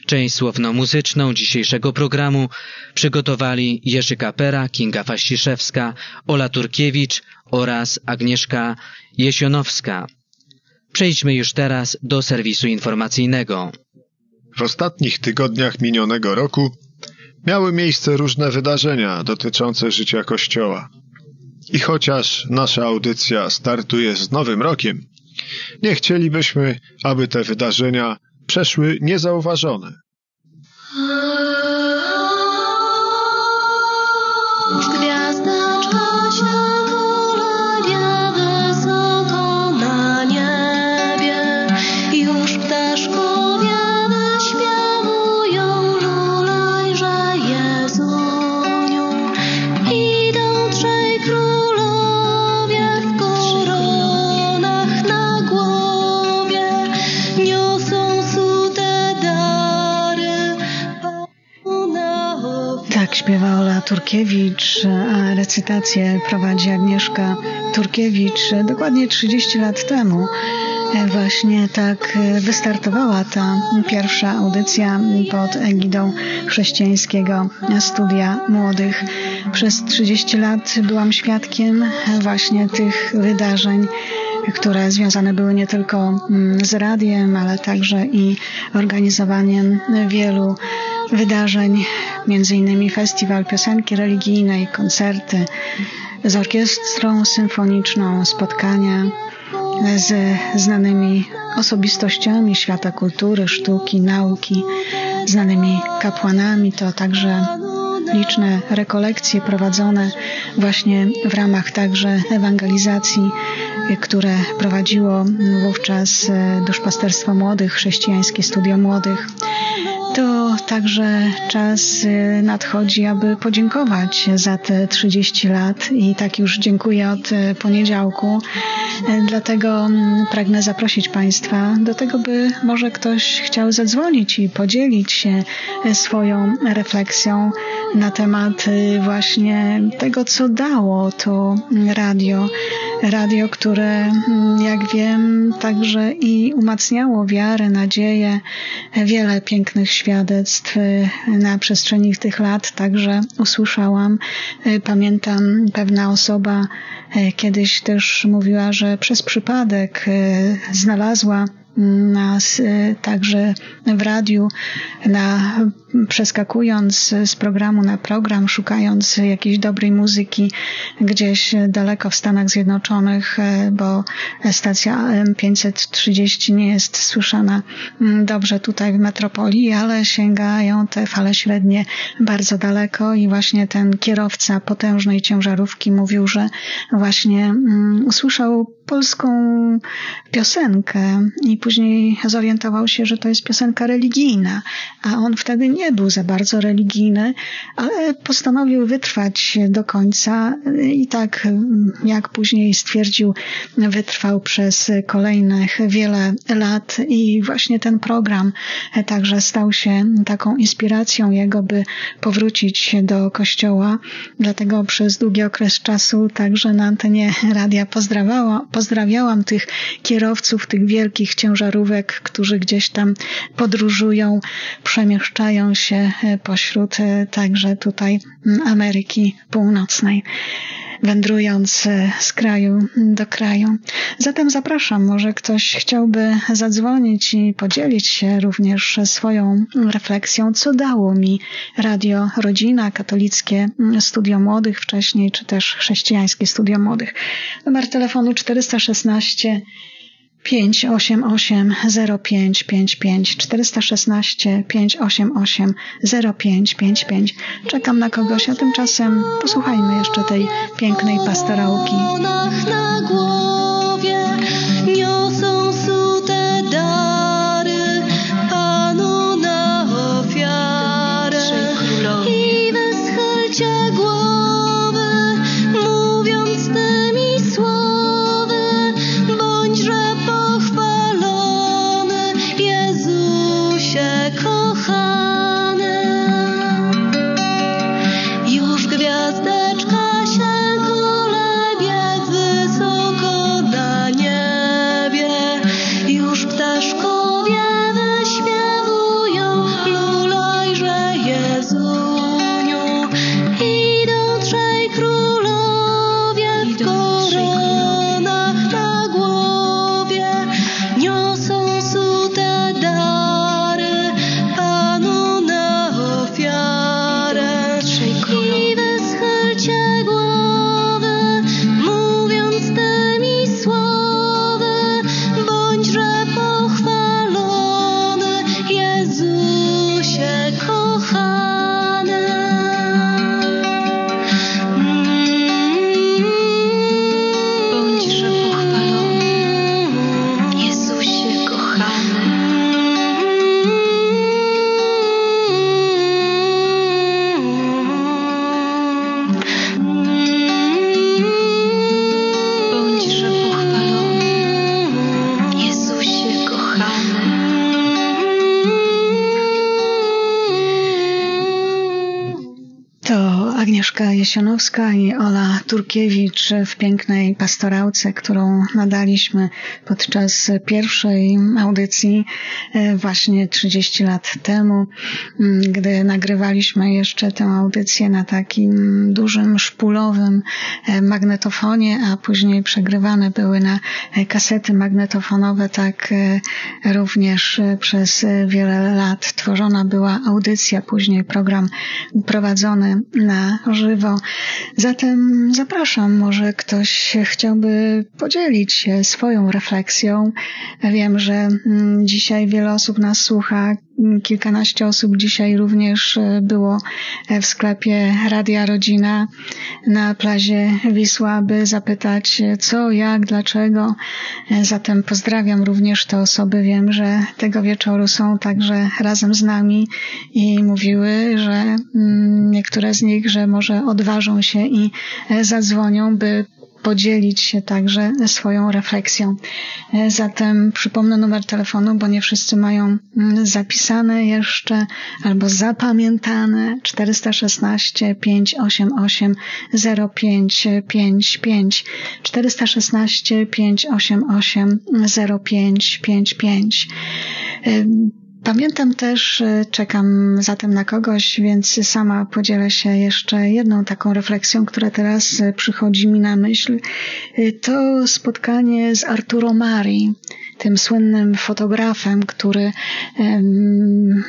Część słowno-muzyczną dzisiejszego programu przygotowali Jerzy Kapera, Kinga Faściszewska, Ola Turkiewicz oraz Agnieszka Jesionowska. Przejdźmy już teraz do serwisu informacyjnego. W ostatnich tygodniach minionego roku miały miejsce różne wydarzenia dotyczące życia Kościoła. I chociaż nasza audycja startuje z Nowym Rokiem, nie chcielibyśmy, aby te wydarzenia przeszły niezauważone. Turkiewicz, a recytację prowadzi Agnieszka Turkiewicz dokładnie 30 lat temu. Właśnie tak wystartowała ta pierwsza audycja pod egidą chrześcijańskiego studia młodych. Przez 30 lat byłam świadkiem właśnie tych wydarzeń, które związane były nie tylko z radiem, ale także i organizowaniem wielu wydarzeń, innymi festiwal piosenki religijnej, koncerty z orkiestrą symfoniczną, spotkania z znanymi osobistościami świata kultury, sztuki, nauki, znanymi kapłanami. To także liczne rekolekcje prowadzone właśnie w ramach także ewangelizacji, które prowadziło wówczas Duszpasterstwo Młodych, Chrześcijańskie Studio Młodych. To także czas nadchodzi, aby podziękować za te 30 lat i tak już dziękuję od poniedziałku. Dlatego pragnę zaprosić Państwa do tego, by może ktoś chciał zadzwonić i podzielić się swoją refleksją na temat właśnie tego, co dało to radio. Radio, które, jak wiem, także i umacniało wiarę, nadzieję, wiele pięknych świadectw na przestrzeni tych lat także usłyszałam. Pamiętam, pewna osoba kiedyś też mówiła, że przez przypadek znalazła nas także w radiu, na, przeskakując z programu na program, szukając jakiejś dobrej muzyki gdzieś daleko w Stanach Zjednoczonych, bo stacja AM 530 nie jest słyszana dobrze tutaj w metropolii, ale sięgają te fale średnie bardzo daleko i właśnie ten kierowca potężnej ciężarówki mówił, że właśnie usłyszał polską piosenkę i później zorientował się, że to jest piosenka religijna, a on wtedy nie był za bardzo religijny, ale postanowił wytrwać do końca i tak, jak później stwierdził, wytrwał przez kolejnych wiele lat i właśnie ten program także stał się taką inspiracją jego, by powrócić do kościoła. Dlatego przez długi okres czasu także na antenie radia pozdrawiałam, pozdrawiałam tych kierowców, tych wielkich ciężarówek, którzy gdzieś tam podróżują, przemieszczają się pośród także tutaj Ameryki Północnej wędrując z kraju do kraju. Zatem zapraszam, może ktoś chciałby zadzwonić i podzielić się również swoją refleksją, co dało mi Radio Rodzina, katolickie studio młodych wcześniej, czy też chrześcijańskie studio młodych. Numer telefonu 416 588 0555 416 588 0555 Czekam na kogoś, a tymczasem posłuchajmy jeszcze tej pięknej pastorałki. na głowie Agnieszka Jesionowska i Ola Turkiewicz w pięknej pastorałce, którą nadaliśmy podczas pierwszej audycji e, właśnie 30 lat temu, mm, gdy nagrywaliśmy jeszcze tę audycję na takim dużym szpulowym e, magnetofonie, a później przegrywane były na e, kasety magnetofonowe, tak również przez wiele lat tworzona była audycja, później program prowadzony na żywo. Zatem zapraszam, może ktoś chciałby podzielić się swoją refleksją. Wiem, że mm, dzisiaj wiele osób nas słucha, kilkanaście osób dzisiaj również e, było e, w sklepie Radia Rodzina na plazie Wisła, by zapytać e, co, jak, dlaczego. Zatem pozdrawiam również te osoby. Wiem, że tego wieczoru są także razem z nami i mówiły, że mm, niektóre z nich, że może odważą się i zadzwonią, by podzielić się także swoją refleksją. E, zatem przypomnę numer telefonu, bo nie wszyscy mają mm, zapisane jeszcze albo zapamiętane. 416 588 0555 416 588 0555 Pamiętam też, czekam zatem na kogoś, więc sama podzielę się jeszcze jedną taką refleksją, która teraz przychodzi mi na myśl. E, to spotkanie z Arturo Mari, tym słynnym fotografem, który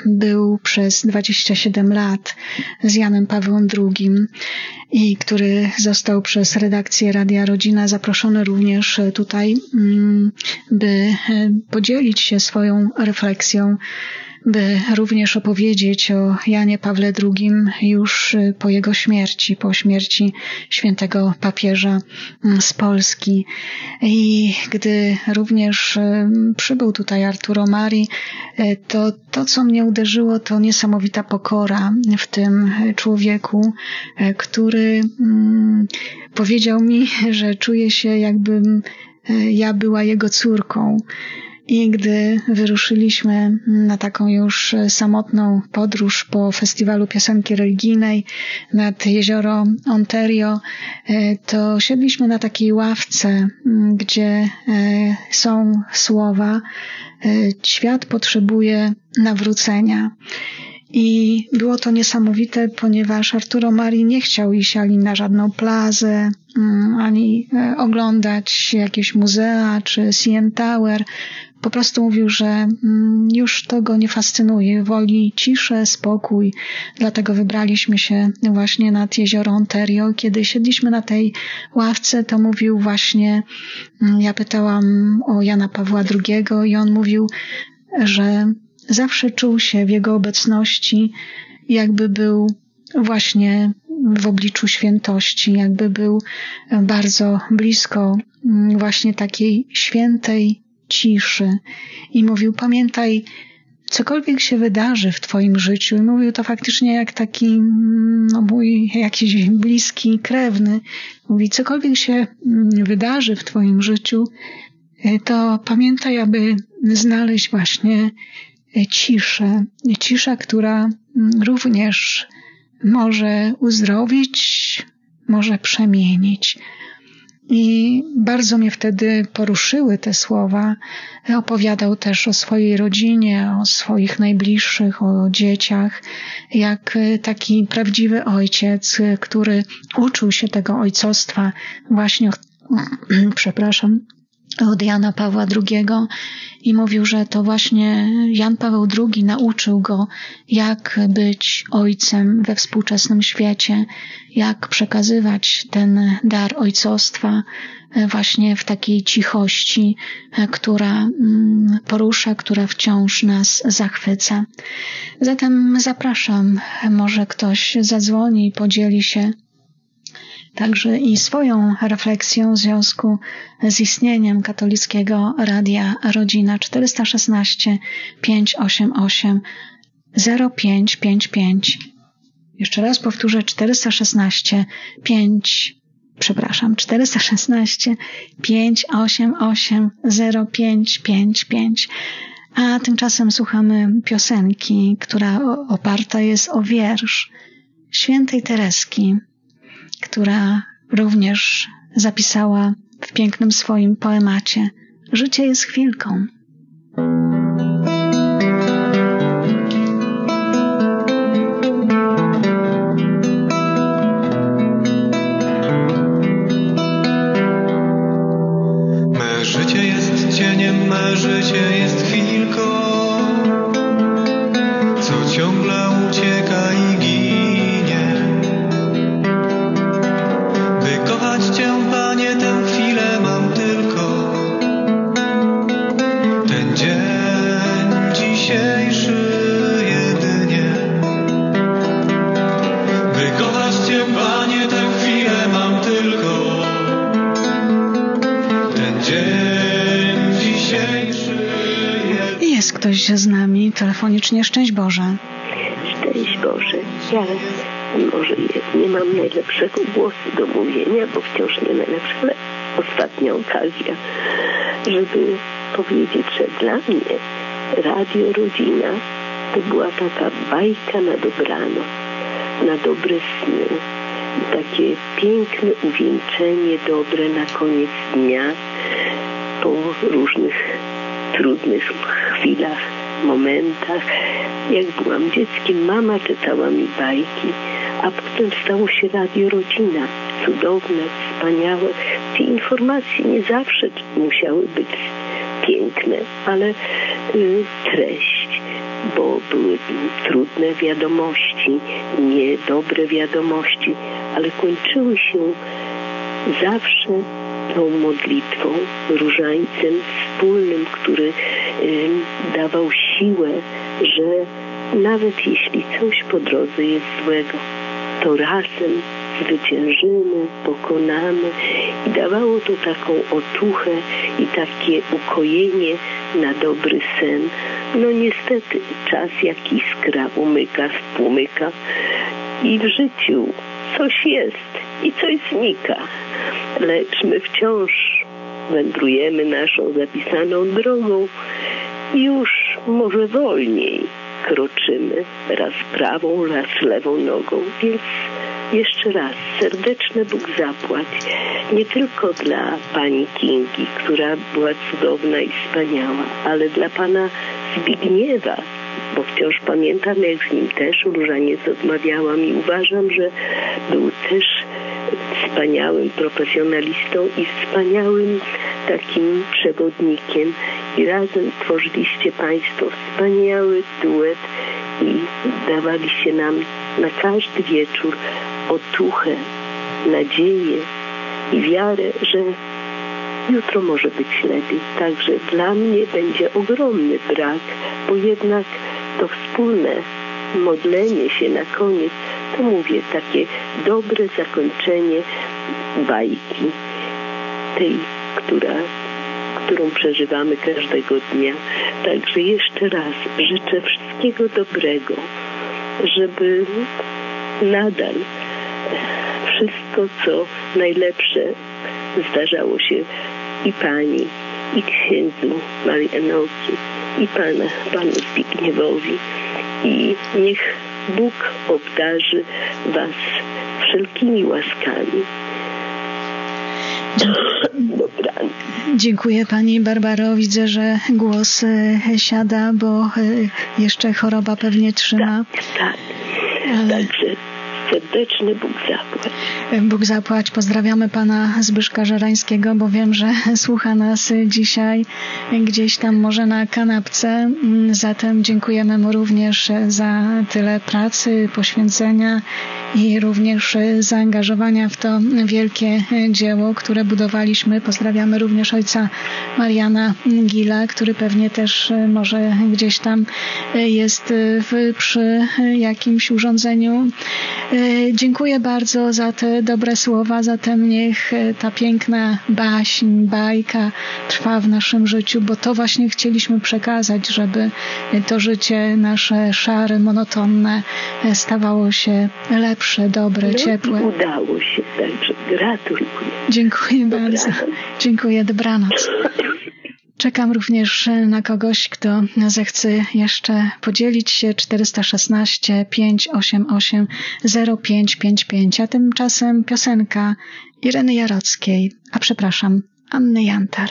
był przez 27 lat z Janem Pawłem II i który został przez redakcję Radia Rodzina zaproszony również tutaj, mm, by podzielić się swoją refleksją by również opowiedzieć o Janie Pawle II już po jego śmierci, po śmierci świętego papieża mm, z Polski. I gdy również mm, przybył tutaj Arturo Mari, e, to to, co mnie uderzyło, to niesamowita pokora w tym człowieku, który mm, powiedział mi, że czuje się jakbym ja była jego córką. I gdy wyruszyliśmy na taką już samotną podróż po festiwalu piosenki religijnej nad jezioro Ontario, e, to siedliśmy na takiej ławce, gdzie e, są słowa e, Świat potrzebuje nawrócenia. I było to niesamowite, ponieważ Arturo Mari nie chciał iść ani na żadną plazę, ani oglądać jakieś muzea czy CN Tower, po prostu mówił, że mm, już to go nie fascynuje, woli ciszę, spokój. Dlatego wybraliśmy się właśnie nad jezioro Ontario. Kiedy siedliśmy na tej ławce, to mówił właśnie, mm, ja pytałam o Jana Pawła II i on mówił, że zawsze czuł się w jego obecności, jakby był właśnie w obliczu świętości, jakby był bardzo blisko mm, właśnie takiej świętej ciszy i mówił: Pamiętaj, cokolwiek się wydarzy w Twoim życiu, i mówił to faktycznie jak taki no, mój jakiś bliski krewny, mówi: Cokolwiek się mm, wydarzy w Twoim życiu, e, to pamiętaj, aby znaleźć właśnie e, ciszę. Cisza, która mm, również może uzdrowić, może przemienić. I bardzo mnie wtedy poruszyły te słowa. Opowiadał też o swojej rodzinie, o swoich najbliższych, o dzieciach, jak taki prawdziwy ojciec, który uczył się tego ojcostwa właśnie, przepraszam, od Jana Pawła II i mówił, że to właśnie Jan Paweł II nauczył go, jak być ojcem we współczesnym świecie, jak przekazywać ten dar ojcostwa e, właśnie w takiej cichości, e, która mm, porusza, która wciąż nas zachwyca. Zatem zapraszam, może ktoś zadzwoni i podzieli się także i swoją refleksją w związku z istnieniem katolickiego Radia Rodzina 416 588 0555. Jeszcze raz powtórzę 416 5 przepraszam 416 588 0555. A tymczasem słuchamy piosenki, która oparta jest o wiersz świętej Tereski która również zapisała w pięknym swoim poemacie Życie jest chwilką. Telefonicznie. Szczęść Boże. Szczęść Boże. Ja może nie, nie mam najlepszego głosu do mówienia, bo wciąż nie najlepszy, ale ostatnia okazja, żeby powiedzieć, że dla mnie Radio Rodzina to była taka bajka na dobranoc, na dobre sny. Takie piękne uwieńczenie dobre na koniec dnia po różnych trudnych chwilach, momentach. Jak byłam dzieckiem, mama czytała mi bajki, a potem stało się Radio Rodzina. Cudowne, wspaniałe. Te informacje nie zawsze musiały być piękne, ale y, treść, bo były trudne wiadomości, niedobre wiadomości, ale kończyły się zawsze tą modlitwą, różańcem wspólnym, który dawał siłę, że nawet jeśli coś po drodze jest złego, to razem zwyciężymy, pokonamy i dawało to taką otuchę i takie ukojenie na dobry sen. No niestety czas jak iskra umyka, spłomyka i w życiu coś jest i coś znika, lecz my wciąż wędrujemy naszą zapisaną drogą. I już może wolniej kroczymy raz prawą, raz lewą nogą, więc jeszcze raz serdeczny Bóg zapłać nie tylko dla pani Kingi, która była cudowna i wspaniała, ale dla pana Zbigniewa, bo wciąż pamiętam, jak z nim też różaniec odmawiałam i uważam, że był też wspaniałym profesjonalistą i wspaniałym takim przewodnikiem i razem tworzyliście Państwo wspaniały duet i dawaliście nam na każdy wieczór otuchę, nadzieję i wiarę, że jutro może być lepiej. Także dla mnie będzie ogromny brak, bo jednak to wspólne modlenie się na koniec, to mówię, takie dobre zakończenie bajki, tej, która, którą przeżywamy każdego dnia. Także jeszcze raz życzę wszystkiego dobrego, żeby nadal wszystko, co najlepsze zdarzało się i pani, i księdzu Marianowi, i pana, panu Zbigniewowi. I niech Bóg obdarzy was wszelkimi łaskami. Dobranoc. Dziękuję Pani Barbaro. Widzę, że głos e, siada, bo e, jeszcze choroba pewnie trzyma. Tak, Także serdeczny Bóg zapłać. Bóg zapłać. Pozdrawiamy Pana Zbyszka Żerańskiego, bo wiem, że słucha nas dzisiaj gdzieś tam może na kanapce. Zatem dziękujemy mu również za tyle pracy, poświęcenia i również zaangażowania w to wielkie dzieło, które budowaliśmy. Pozdrawiamy również ojca Mariana Gila, który pewnie też może gdzieś tam jest w, przy jakimś urządzeniu. Dziękuję bardzo za te dobre słowa, zatem niech ta piękna baśń, bajka trwa w naszym życiu, bo to właśnie chcieliśmy przekazać, żeby to życie nasze szare, monotonne stawało się lepsze, dobre, No ciepłe. udało się, także gratuluję. Dziękuję bardzo. Dziękuję, dobranoc. Czekam również na kogoś, kto zechce jeszcze podzielić się 416 588 0555, a tymczasem piosenka Ireny Jarockiej, a przepraszam, Anny Jantar.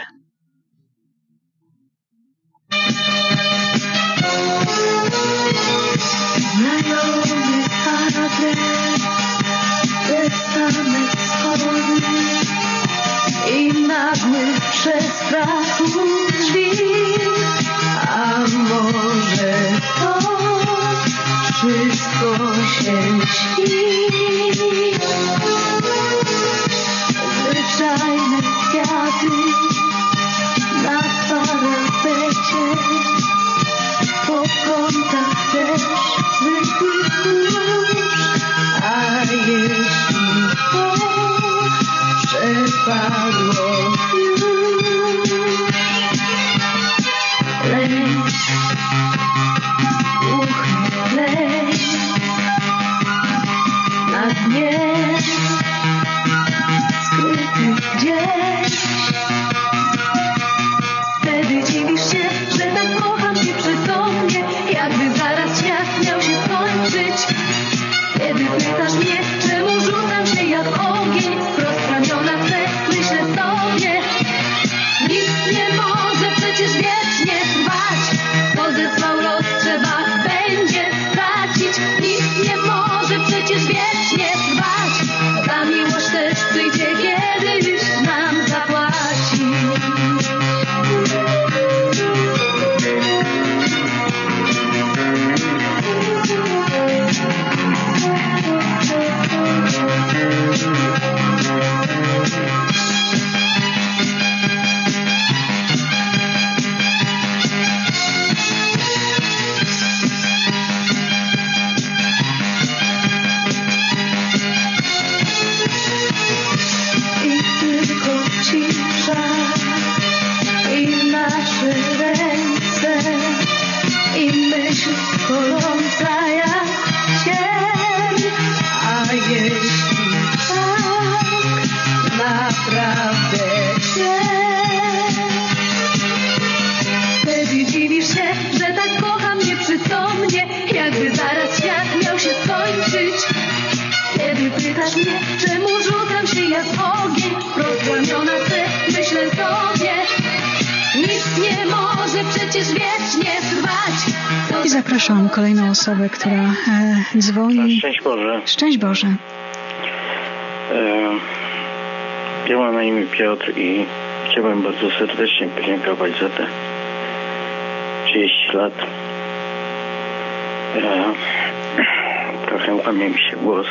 Wszystko osobę, która e, dzwoni. Szczęść Boże. Szczęść Boże. E, ja mam na imię Piotr i chciałbym bardzo serdecznie podziękować za te 30 lat. E, trochę łamie mi się głos.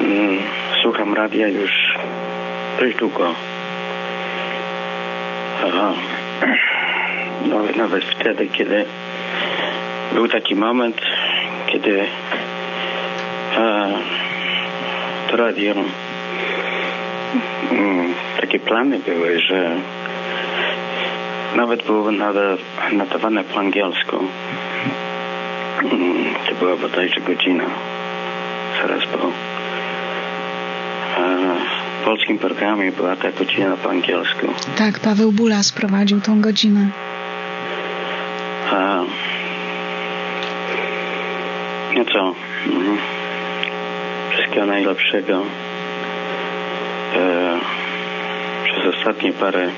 Mm, Słucham radia już dość długo. A, nawet, nawet wtedy, kiedy był taki moment, kiedy a, to radio mm, takie plany były, że nawet było nada, nadawane po angielsku. Mm, To była bodajże godzina zaraz po e, polskim programie była ta godzina po angielsku. Tak, Paweł Bula sprowadził tą godzinę. A, no co? Mhm. Wszystkiego najlepszego. E, przez ostatnie parę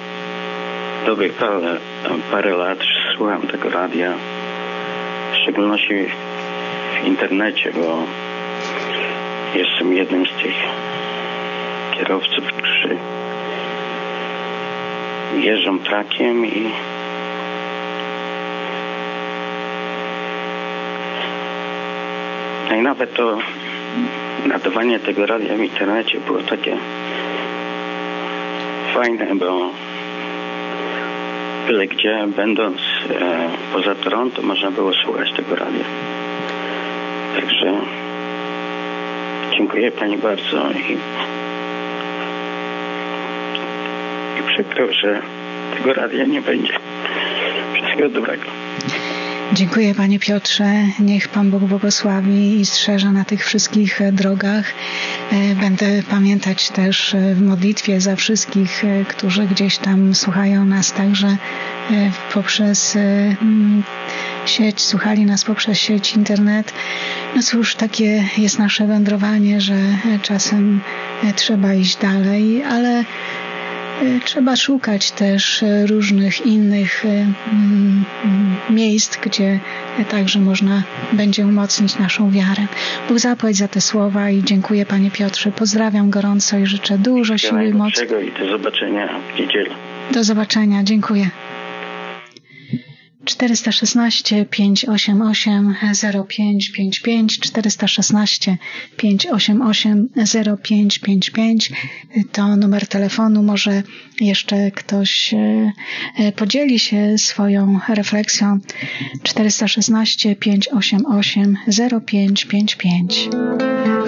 dobrych parę, parę lat słucham tego radia. W szczególności w internecie, bo jestem jednym z tych kierowców, którzy jeżdżą trakiem i I nawet to nadawanie tego radia w internecie było takie fajne, bo byle gdzie, będąc e, poza Toronto, można było słuchać tego radia. Także dziękuję Pani bardzo i, i przykro, że tego radia nie będzie. Wszystkiego dobrego. Dziękuję Panie Piotrze. Niech Pan Bóg błogosławi i strzeże na tych wszystkich drogach. E, będę pamiętać też e, w modlitwie za wszystkich, e, którzy gdzieś tam słuchają nas także poprzez sieć, słuchali nas poprzez sieć internet. No cóż, takie jest nasze wędrowanie, że czasem trzeba iść dalej, ale E, trzeba szukać też e, różnych innych e, mm, miejsc, gdzie także można będzie umocnić naszą wiarę. Bóg zapłać za te słowa i dziękuję Panie Piotrze. Pozdrawiam gorąco i życzę dużo siły i mocy. I do zobaczenia w niedzielę. Do zobaczenia. Dziękuję. 416 588 0555 416 588 0555 to numer telefonu. Może jeszcze ktoś e, podzieli się swoją refleksją. 416 588 0555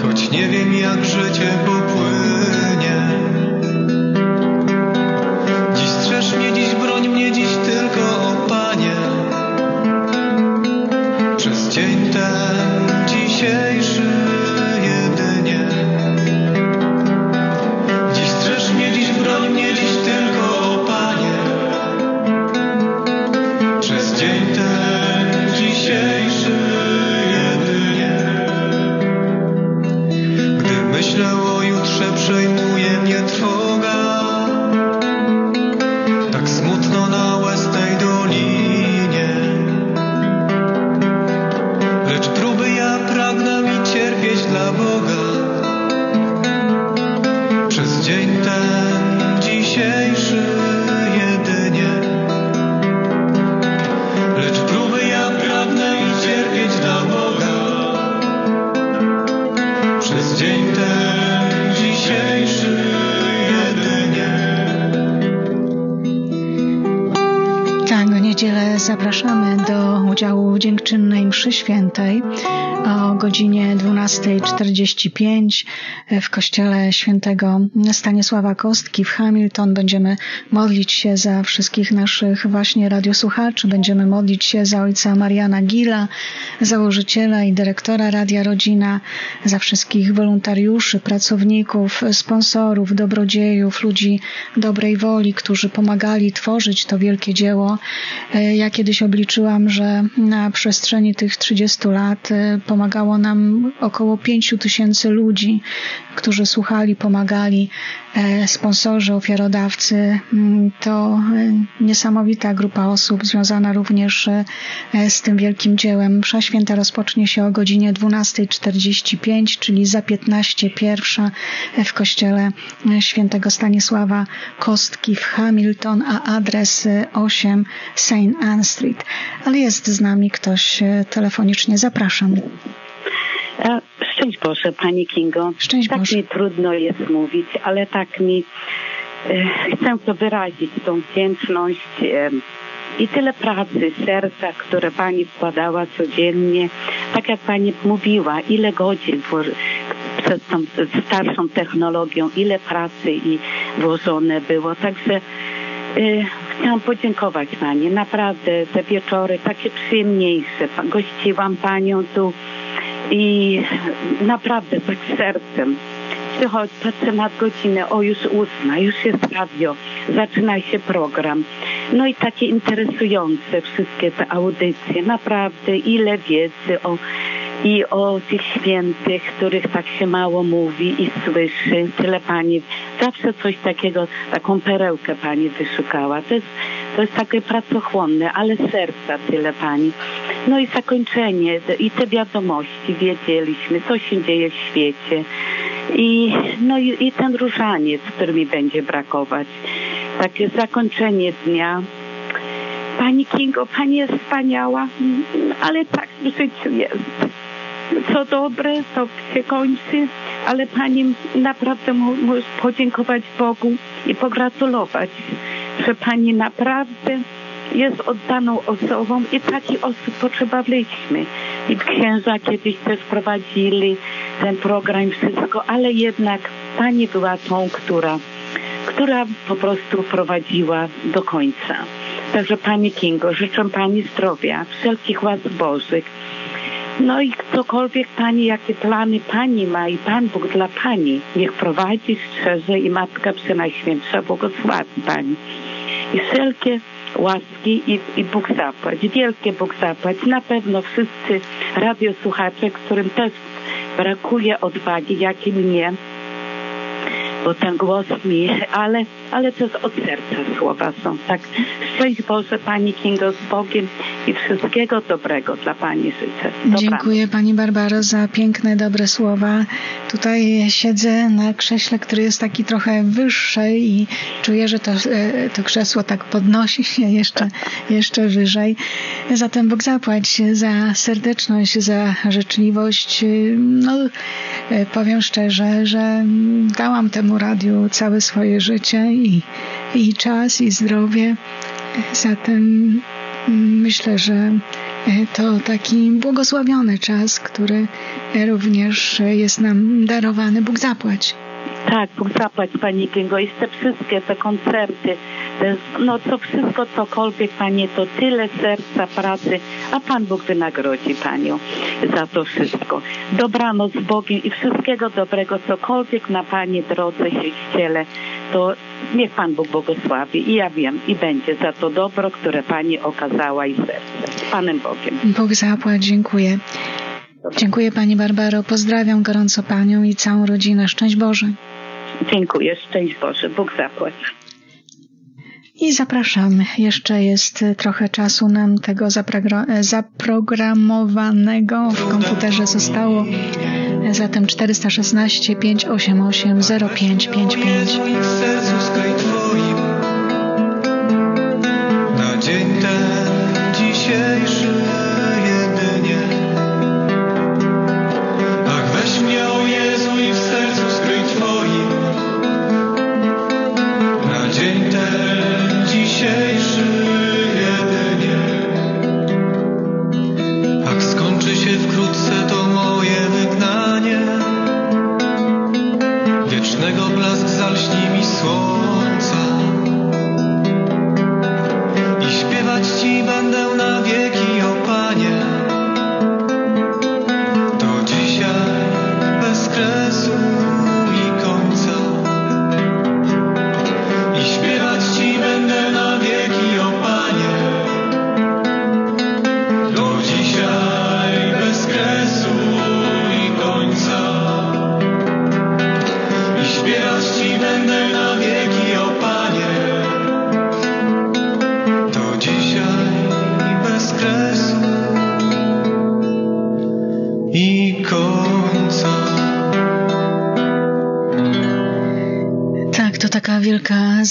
Choć nie wiem jak życie popłynie w kościele świętego Stanisława Kostki w Hamilton. Będziemy modlić się za wszystkich naszych właśnie radiosłuchaczy. Będziemy modlić się za ojca Mariana Gila, założyciela i dyrektora Radia Rodzina, za wszystkich wolontariuszy, pracowników, sponsorów, dobrodziejów, ludzi dobrej woli, którzy pomagali tworzyć to wielkie dzieło. Ja kiedyś obliczyłam, że na przestrzeni tych 30 lat e, pomagało nam około 5 tysięcy ludzi, którzy słuchali, pomagali, e, sponsorzy, ofiarodawcy. Mm, To e, niesamowita grupa osób związana również e, z tym wielkim dziełem. Msza święta rozpocznie się o godzinie 12.45, czyli za 15 pierwsza w kościele świętego Stanisława Kostki w Hamilton, a adres e, 8 St. Anne Street. Ale jest z nami ktoś telefonicznie. Zapraszam. E, Szczęść Boże, Pani Kingo. Szczęść tak Boże. mi trudno jest mówić, ale tak mi e, chcę to wyrazić, tą wdzięczność e, i tyle pracy, serca, które Pani wkładała codziennie. Tak jak Pani mówiła, ile godzin przed tą starszą technologią, ile pracy i włożone było. Także Y, Chciałam podziękować Pani. Naprawdę te wieczory takie przyjemniejsze. Gościłam Panią tu i naprawdę tak sercem. Przychodź, patrzę na godzinę, o już ósma, już jest radio, zaczyna się program. No i takie interesujące wszystkie te audycje. Naprawdę ile wiedzy o i o tych świętych, których tak się mało mówi i słyszy. Tyle Pani, zawsze coś takiego, taką perełkę Pani wyszukała. To jest, to jest takie pracochłonne, ale serca tyle Pani. No i zakończenie i te wiadomości, wiedzieliśmy, co się dzieje w świecie. I, no i, i ten różaniec, który mi będzie brakować. Takie zakończenie dnia. Pani Kingo, Pani jest wspaniała, ale tak w życiu jest co dobre, to się kończy, ale Pani naprawdę mu- może podziękować Bogu i pogratulować, że Pani naprawdę jest oddaną osobą i takich osób potrzebowaliśmy. I księża kiedyś też prowadzili ten program wszystko, ale jednak Pani była tą, która która po prostu prowadziła do końca. Także Pani Kingo, życzę Pani zdrowia, wszelkich łask Bożych. No i cokolwiek Pani, jakie plany Pani ma i Pan Bóg dla Pani, niech prowadzi, strzeże i Matka Przenajświętsza błogosławi Pani. I wszelkie łaski i, i Bóg zapłać, wielkie Bóg zapłać. Na pewno wszyscy radiosłuchacze, którym też brakuje odwagi, jak i mnie, bo ten głos mi, ale, ale to z od serca słowa są. Tak, szczęść Boże Pani Kingo z Bogiem i wszystkiego dobrego dla Pani życzę. Dobranoc. Dziękuję Pani Barbaro za piękne, dobre słowa. Tutaj siedzę na krześle, który jest taki trochę wyższy i czuję, że to, e, to krzesło tak podnosi się jeszcze, jeszcze wyżej. Zatem Bóg zapłać za serdeczność, za życzliwość. No, e, powiem szczerze, że dałam temu radiu całe swoje życie i, i czas, i zdrowie. Zatem myślę, że to taki błogosławiony czas, który również jest nam darowany. Bóg zapłać. Tak, Bóg zapłać Pani Kingo i te wszystkie te koncerty, no to wszystko, cokolwiek Panie, to tyle serca, pracy, a Pan Bóg wynagrodzi Panią za to wszystko. Dobranoc z Bogiem i wszystkiego dobrego, cokolwiek na Pani drodze się ściele, to niech Pan Bóg błogosławi i ja wiem i będzie za to dobro, które Pani okazała i serce. Panem Bogiem. Bóg zapłać, dziękuję. Dziękuję Pani Barbaro, pozdrawiam gorąco Panią i całą rodzinę. Szczęść Boże. Dziękuję, szczęść Boże, Bóg zapłać. I zapraszamy. Jeszcze jest trochę czasu nam tego zaprogramowanego w komputerze zostało. Zatem 416 588 0555.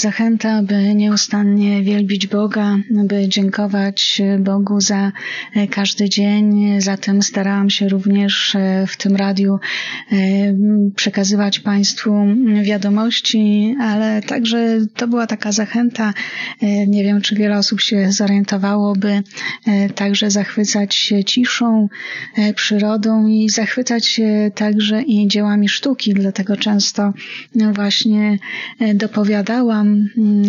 zachęta, by nieustannie wielbić Boga, by dziękować Bogu za każdy dzień. Zatem starałam się również w tym radiu e, przekazywać Państwu wiadomości, ale także to była taka zachęta. e, Nie wiem, czy wiele osób się zorientowało, by e, także zachwycać się ciszą, e, przyrodą i zachwycać się także i dziełami sztuki. Dlatego często właśnie e, dopowiadałam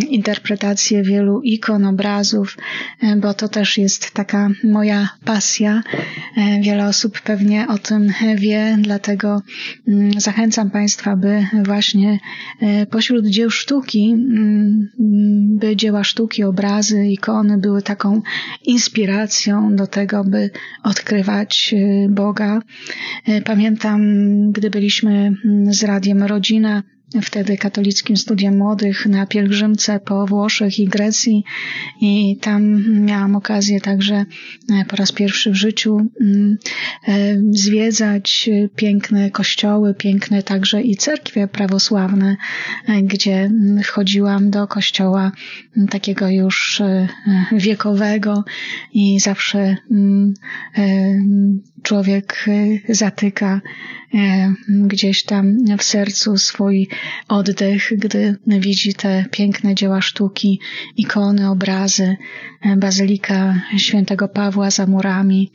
interpretację wielu ikon, obrazów, e, bo to też jest taka moja pasja. E, Wiele osób pewnie o tym wie, dlatego mm, zachęcam Państwa, by właśnie e, pośród dzieł sztuki, mm, by dzieła sztuki, obrazy, ikony były taką inspiracją do tego, by odkrywać Boga. Pamiętam, gdy byliśmy mm, z Radiem Rodzina, wtedy katolickim studiem młodych na pielgrzymce po Włoszech i Grecji. I tam miałam okazję także e, po raz pierwszy w życiu mm, e, zwiedzać piękne kościoły, piękne także i cerkwie prawosławne, e, gdzie mm, wchodziłam do kościoła mm, takiego już e, wiekowego. I zawsze mm, e, człowiek e, zatyka e, gdzieś tam w sercu swój oddech, gdy widzi te piękne dzieła sztuki, ikony, obrazy, Bazylika Świętego Pawła za murami.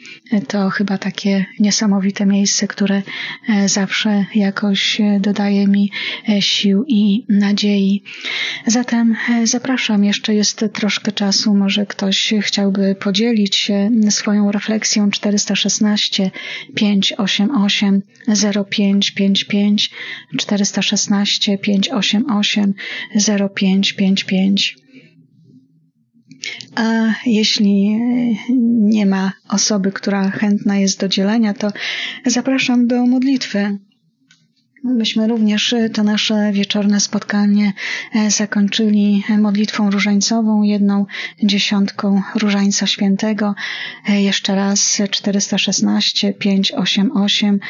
To chyba takie niesamowite miejsce, które zawsze jakoś dodaje mi sił i nadziei. Zatem zapraszam, jeszcze jest troszkę czasu, może ktoś chciałby podzielić się swoją refleksją 416 588 0555 416 588 0555 a jeśli nie ma osoby, która chętna jest do dzielenia, to zapraszam do modlitwy. Myśmy również to nasze wieczorne spotkanie zakończyli modlitwą różańcową, jedną dziesiątką Różańca Świętego. Jeszcze raz 416 588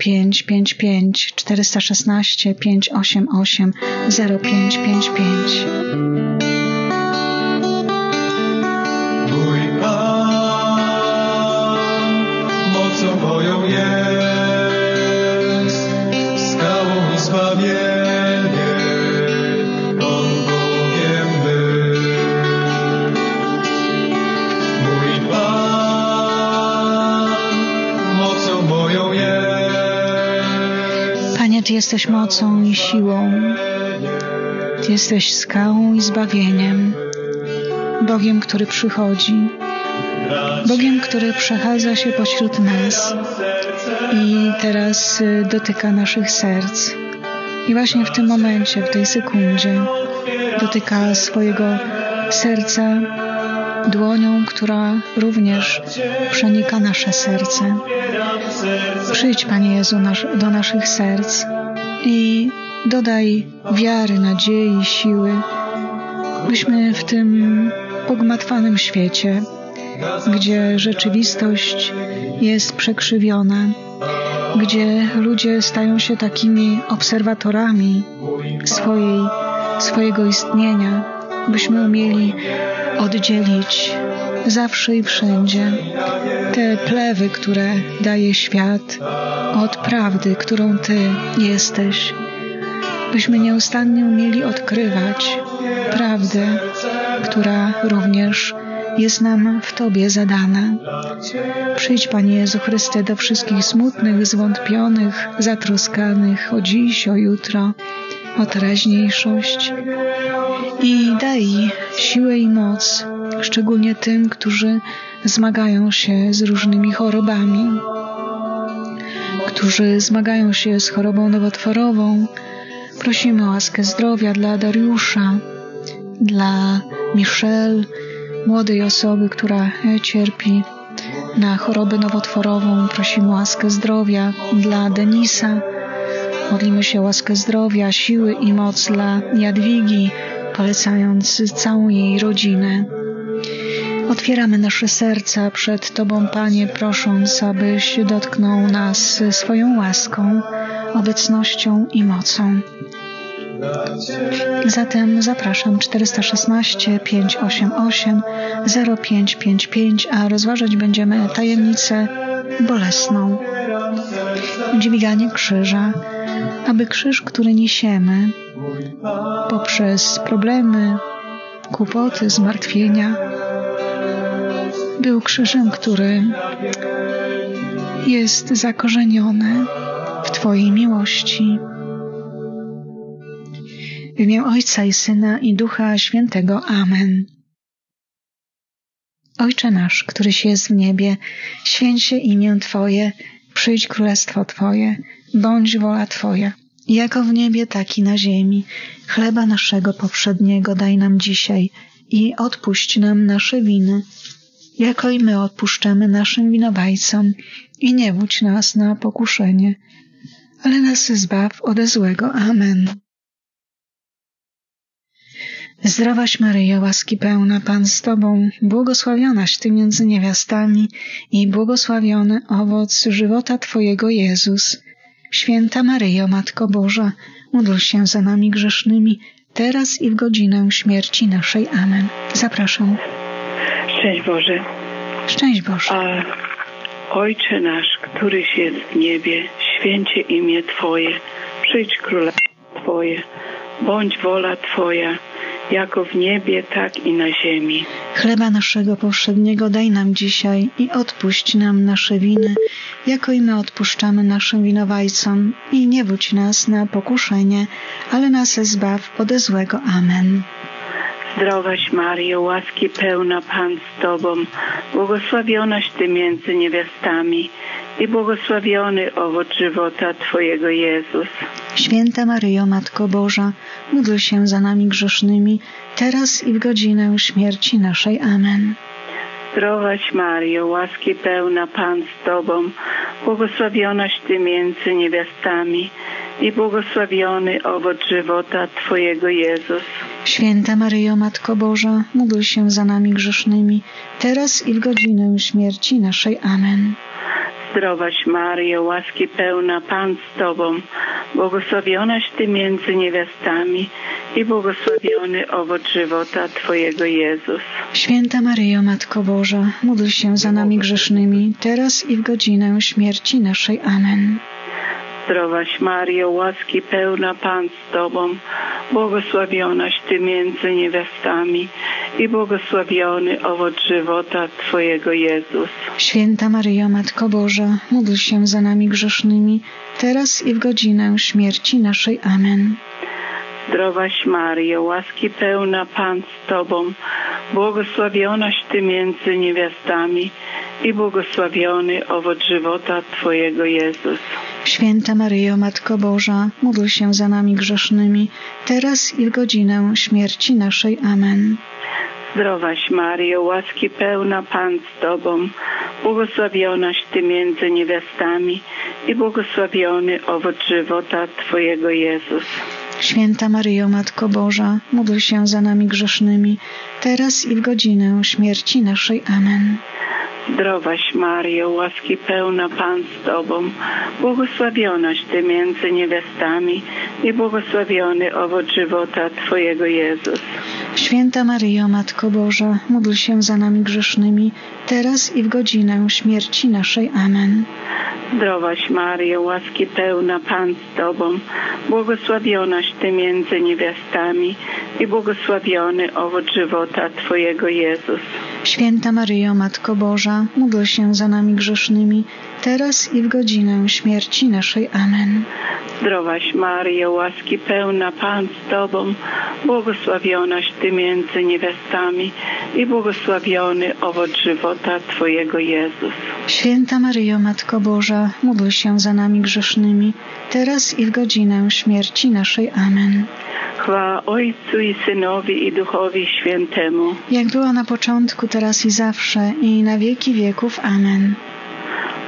0555 416 588 0555 Jesteś mocą i siłą. Ty jesteś skałą i zbawieniem. Bogiem, który przychodzi, Bogiem, który przechadza się pośród nas i teraz dotyka naszych serc. I właśnie w tym momencie, w tej sekundzie, dotyka swojego serca dłonią, która również przenika nasze serce. Przyjdź, Panie Jezu, do naszych serc i dodaj wiary, nadziei, siły, byśmy w tym pogmatwanym świecie, gdzie rzeczywistość jest przekrzywiona, gdzie ludzie stają się takimi obserwatorami swojej, swojego istnienia, byśmy umieli oddzielić zawsze i wszędzie te plewy, które daje świat, od prawdy, którą Ty jesteś. Byśmy nieustannie umieli odkrywać prawdę, która również jest nam w Tobie zadana. Przyjdź, Panie Jezu Chryste, do wszystkich smutnych, zwątpionych, zatroskanych o dziś, o jutro, o teraźniejszość i daj siłę i moc, szczególnie tym, którzy zmagają się z różnymi chorobami, którzy zmagają się z chorobą nowotworową. Prosimy o łaskę zdrowia dla Dariusza, dla Michelle, młodej osoby, która cierpi na chorobę nowotworową. Prosimy o łaskę zdrowia dla Denisa. Modlimy się o łaskę zdrowia, siły i moc dla Jadwigi, polecając całą jej rodzinę. Otwieramy nasze serca przed Tobą, Panie, prosząc, abyś dotknął nas swoją łaską, obecnością i mocą. Zatem zapraszam 416 588 0555, a rozważać będziemy tajemnicę bolesną. Dźwiganie krzyża, aby krzyż, który niesiemy poprzez problemy, kłopoty, zmartwienia, był krzyżem, który jest zakorzeniony w Twojej miłości. W imię Ojca i Syna i Ducha Świętego. Amen. Ojcze nasz, któryś jest w niebie, święć się imię Twoje, przyjdź królestwo Twoje, bądź wola Twoja, jako w niebie, tak i na ziemi. Chleba naszego powszedniego daj nam dzisiaj i odpuść nam nasze winy, jako i my odpuszczamy naszym winowajcom i nie wódź nas na pokuszenie, ale nas zbaw ode złego. Amen. Zdrowaś Maryjo, łaski pełna, Pan z Tobą, błogosławionaś Ty między niewiastami i błogosławiony owoc żywota Twojego Jezus. Święta Maryjo, Matko Boża, módl się za nami grzesznymi, teraz i w godzinę śmierci naszej. Amen. Zapraszam. Szczęść Boże. Szczęść Boże. A Ojcze nasz, któryś jest w niebie, święcie imię Twoje, przyjdź królestwo Twoje, bądź wola Twoja, jako w niebie, tak i na ziemi. Chleba naszego powszedniego daj nam dzisiaj i odpuść nam nasze winy, jako i my odpuszczamy naszym winowajcom. I nie wódź nas na pokuszenie, ale nas zbaw ode złego. Amen. Zdrowaś Mario, łaski pełna Pan z Tobą, błogosławionaś Ty między niewiastami i błogosławiony owoc żywota Twojego Jezus. Święta Maryjo, Matko Boża, módl się za nami grzesznymi, teraz i w godzinę śmierci naszej. Amen. Zdrowaś Mario, łaski pełna Pan z Tobą, błogosławionaś Ty między niewiastami i błogosławiony owoc żywota Twojego Jezus. Święta Maryjo, Matko Boża, módl się za nami grzesznymi, teraz i w godzinę śmierci naszej. Amen. Zdrowaś Maryjo, łaski pełna Pan z Tobą, błogosławionaś Ty między niewiastami i błogosławiony owoc żywota Twojego Jezus. Święta Maryjo, Matko Boża, módl się za nami grzesznymi, teraz i w godzinę śmierci naszej. Amen. Zdrowaś Mario, łaski pełna Pan z Tobą, błogosławionaś Ty między niewiastami i błogosławiony owoc żywota Twojego Jezus. Święta Maryjo, Matko Boża, módl się za nami grzesznymi, teraz i w godzinę śmierci naszej. Amen. Zdrowaś Mario, łaski pełna Pan z Tobą, błogosławionaś Ty między niewiastami i błogosławiony owoc żywota Twojego Jezus. Święta Maryjo, Matko Boża, módl się za nami grzesznymi, teraz i w godzinę śmierci naszej. Amen. Zdrowaś Mario, łaski pełna Pan z Tobą, błogosławionaś Ty między niewiastami i błogosławiony owoc żywota Twojego Jezus. Święta Maryjo, Matko Boża, módl się za nami grzesznymi, teraz i w godzinę śmierci naszej. Amen. Zdrowaś Mario, łaski pełna Pan z Tobą, błogosławionaś Ty między niewiastami i błogosławiony owoc żywota Twojego Jezus. Święta Maryjo, Matko Boża, módl się za nami grzesznymi, teraz i w godzinę śmierci naszej. Amen. Zdrowaś Mario, łaski pełna Pan z Tobą, błogosławionaś Ty między niewiastami i błogosławiony owoc żywota Twojego Jezus. Święta Maryjo, Matko Boża, módl się za nami grzesznymi, teraz i w godzinę śmierci naszej. Amen. Zdrowaś Maryjo, łaski pełna Pan z Tobą, błogosławionaś Ty między niewiastami i błogosławiony owoc żywota Twojego Jezus. Święta Maryjo, Matko Boża, módl się za nami grzesznymi, teraz i w godzinę śmierci naszej. Amen. Chwała Ojcu i Synowi i Duchowi Świętemu. Jak była na początku, teraz i zawsze, i na wieki wieków. Amen.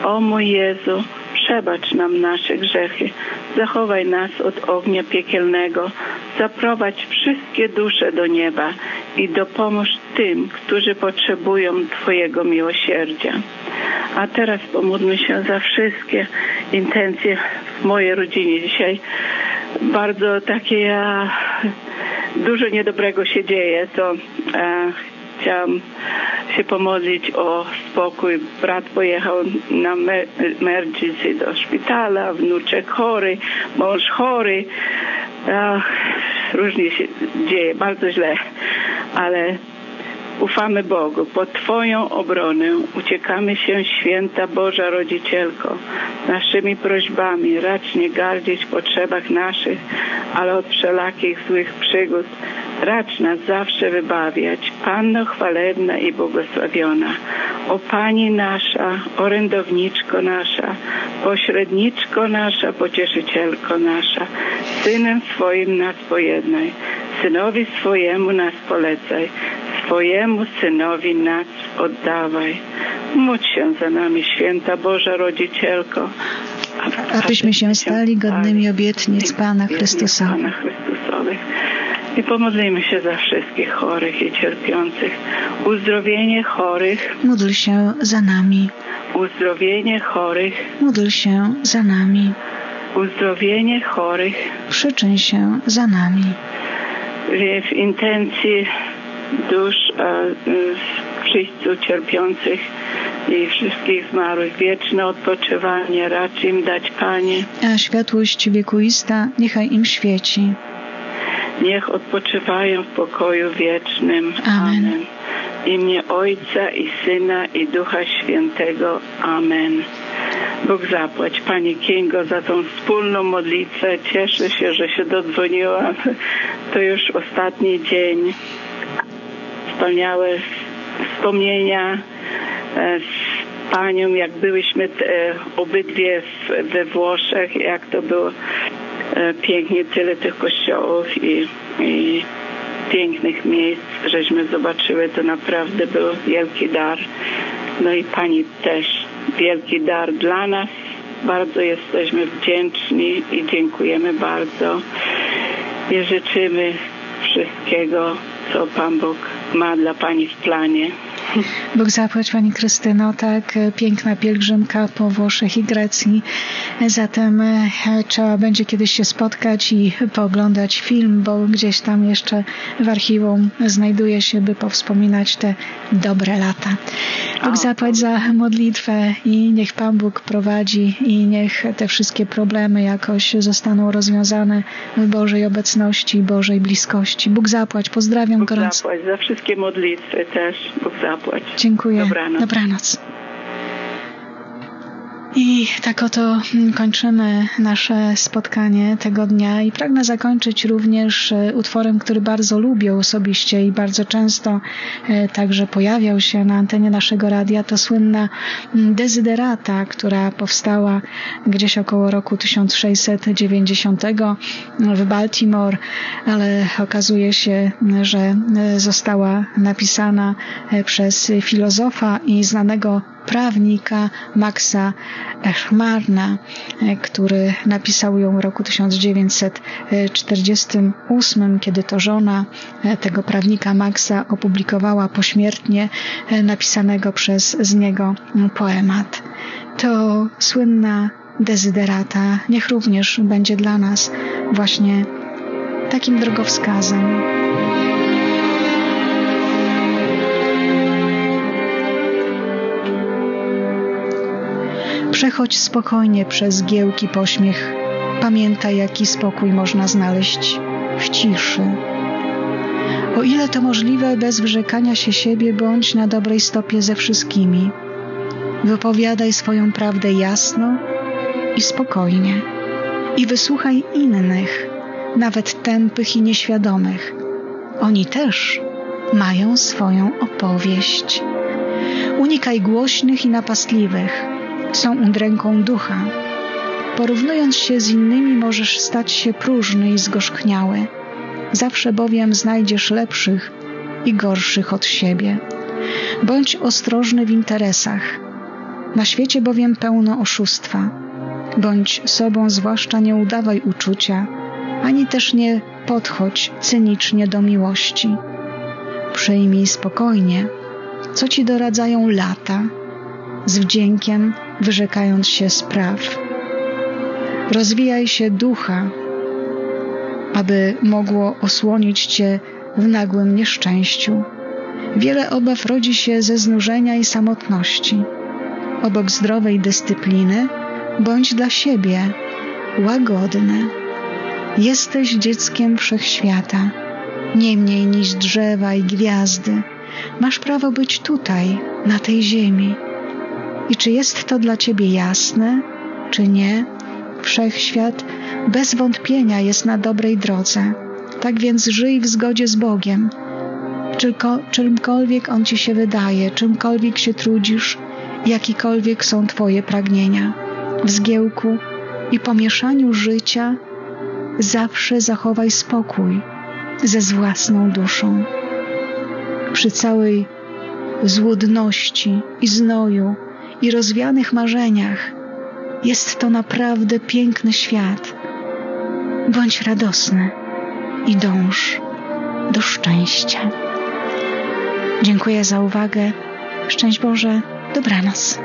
O mój Jezu, przebacz nam nasze grzechy, zachowaj nas od ognia piekielnego, zaprowadź wszystkie dusze do nieba i dopomóż tym, którzy potrzebują Twojego miłosierdzia. A teraz pomódlmy się za wszystkie intencje w mojej rodzinie. Dzisiaj bardzo takie dużo niedobrego się dzieje, to chciałam się pomodlić o spokój. Brat pojechał na emergency do szpitala, wnuczek chory, mąż chory. Ach, różnie się dzieje, bardzo źle, ale ufamy Bogu. Po Twoją obronę uciekamy się, święta Boża Rodzicielko, naszymi prośbami. Racz nie gardzić potrzebach naszych, ale od wszelakich złych przygód. Racz nas zawsze wybawiać. Panno chwalebna i błogosławiona. O Pani nasza, orędowniczko nasza, pośredniczko nasza, pocieszycielko nasza, Synem swoim nas pojednaj, Synowi swojemu nas polecaj, swojemu Synowi nas oddawaj. Módl się za nami, święta Boża Rodzicielko, abyśmy się stali godnymi obietnic Pana Chrystusa. Pana Chrystusowych. I pomodlimy się za wszystkich chorych i cierpiących. Uzdrowienie chorych. Módl się za nami. Uzdrowienie chorych. Módl się za nami. Uzdrowienie chorych. Przyczyn się za nami. W intencji dusz e, wszyscy cierpiących i wszystkich zmarłych. Wieczne odpoczywanie racz im dać, Panie. A światłość wiekuista niechaj im świeci. Niech odpoczywają w pokoju wiecznym. Amen. Amen. W imię Ojca i Syna i Ducha Świętego. Amen. Bóg zapłać Pani Kingo za tą wspólną modlitwę. Cieszę się, że się dodzwoniłam. To już ostatni dzień. Wspaniałe wspomnienia e, z Panią, jak byłyśmy e, obydwie we Włoszech, jak to było e, pięknie, tyle tych kościołów i, i pięknych miejsc, żeśmy zobaczyły, to naprawdę był wielki dar. No i Pani też wielki dar dla nas. Bardzo jesteśmy wdzięczni i dziękujemy bardzo i życzymy wszystkiego, co Pan Bóg ma dla Pani w planie. Bóg zapłać Pani Krystyno, tak e, piękna pielgrzymka po Włoszech i Grecji. Zatem e, trzeba będzie kiedyś się spotkać i pooglądać film, bo gdzieś tam jeszcze w archiwum znajduje się, by powspominać te dobre lata. Bóg zapłać za modlitwę i niech Pan Bóg prowadzi i niech te wszystkie problemy jakoś zostaną rozwiązane w Bożej obecności, Bożej bliskości. Bóg zapłać, pozdrawiam Bóg gorąco. zapłać za wszystkie modlitwy też. Bóg zapłać. Dziękuję. Dobranoc. Dobranoc. I tak oto kończymy nasze spotkanie tego dnia i pragnę zakończyć również e, utworem, który bardzo lubię osobiście i bardzo często e, także pojawiał się na antenie naszego radia. To słynna Desiderata, która powstała gdzieś około roku 1690 w Baltimore, ale okazuje się, że e, została napisana przez filozofa i znanego prawnika Maxa Echmarna, który napisał ją w roku 1948, kiedy to żona tego prawnika Maxa opublikowała pośmiertnie napisanego przez niego poemat. To słynna dezyderata niech również będzie dla nas właśnie takim drogowskazem. Przechodź spokojnie przez giełki pośmiech. Pamiętaj, jaki spokój można znaleźć w ciszy. O ile to możliwe, bez wyrzekania się siebie, bądź na dobrej stopie ze wszystkimi. Wypowiadaj swoją prawdę jasno i spokojnie. I wysłuchaj innych, nawet tępych i nieświadomych. Oni też mają swoją opowieść. Unikaj głośnych i napastliwych są udręką ducha. Porównując się z innymi, możesz stać się próżny i zgorzkniały. Zawsze bowiem znajdziesz lepszych i gorszych od siebie. Bądź ostrożny w interesach. Na świecie bowiem pełno oszustwa. Bądź sobą, zwłaszcza nie udawaj uczucia, ani też nie podchodź cynicznie do miłości. Przyjmij spokojnie, co ci doradzają lata, z wdziękiem wyrzekając się spraw. Rozwijaj się ducha, aby mogło osłonić cię w nagłym nieszczęściu. Wiele obaw rodzi się ze znużenia i samotności. Obok zdrowej dyscypliny bądź dla siebie łagodny. Jesteś dzieckiem wszechświata, nie mniej niż drzewa i gwiazdy. Masz prawo być tutaj, na tej ziemi. I czy jest to dla ciebie jasne, czy nie? Wszechświat bez wątpienia jest na dobrej drodze. Tak więc żyj w zgodzie z Bogiem. Czymkolwiek On ci się wydaje, czymkolwiek się trudzisz, jakikolwiek są Twoje pragnienia. W zgiełku i pomieszaniu życia zawsze zachowaj spokój ze własną duszą. Przy całej złudności i znoju i rozwianych marzeniach jest to naprawdę piękny świat. Bądź radosny i dąż do szczęścia. Dziękuję za uwagę. Szczęść Boże, dobranoc.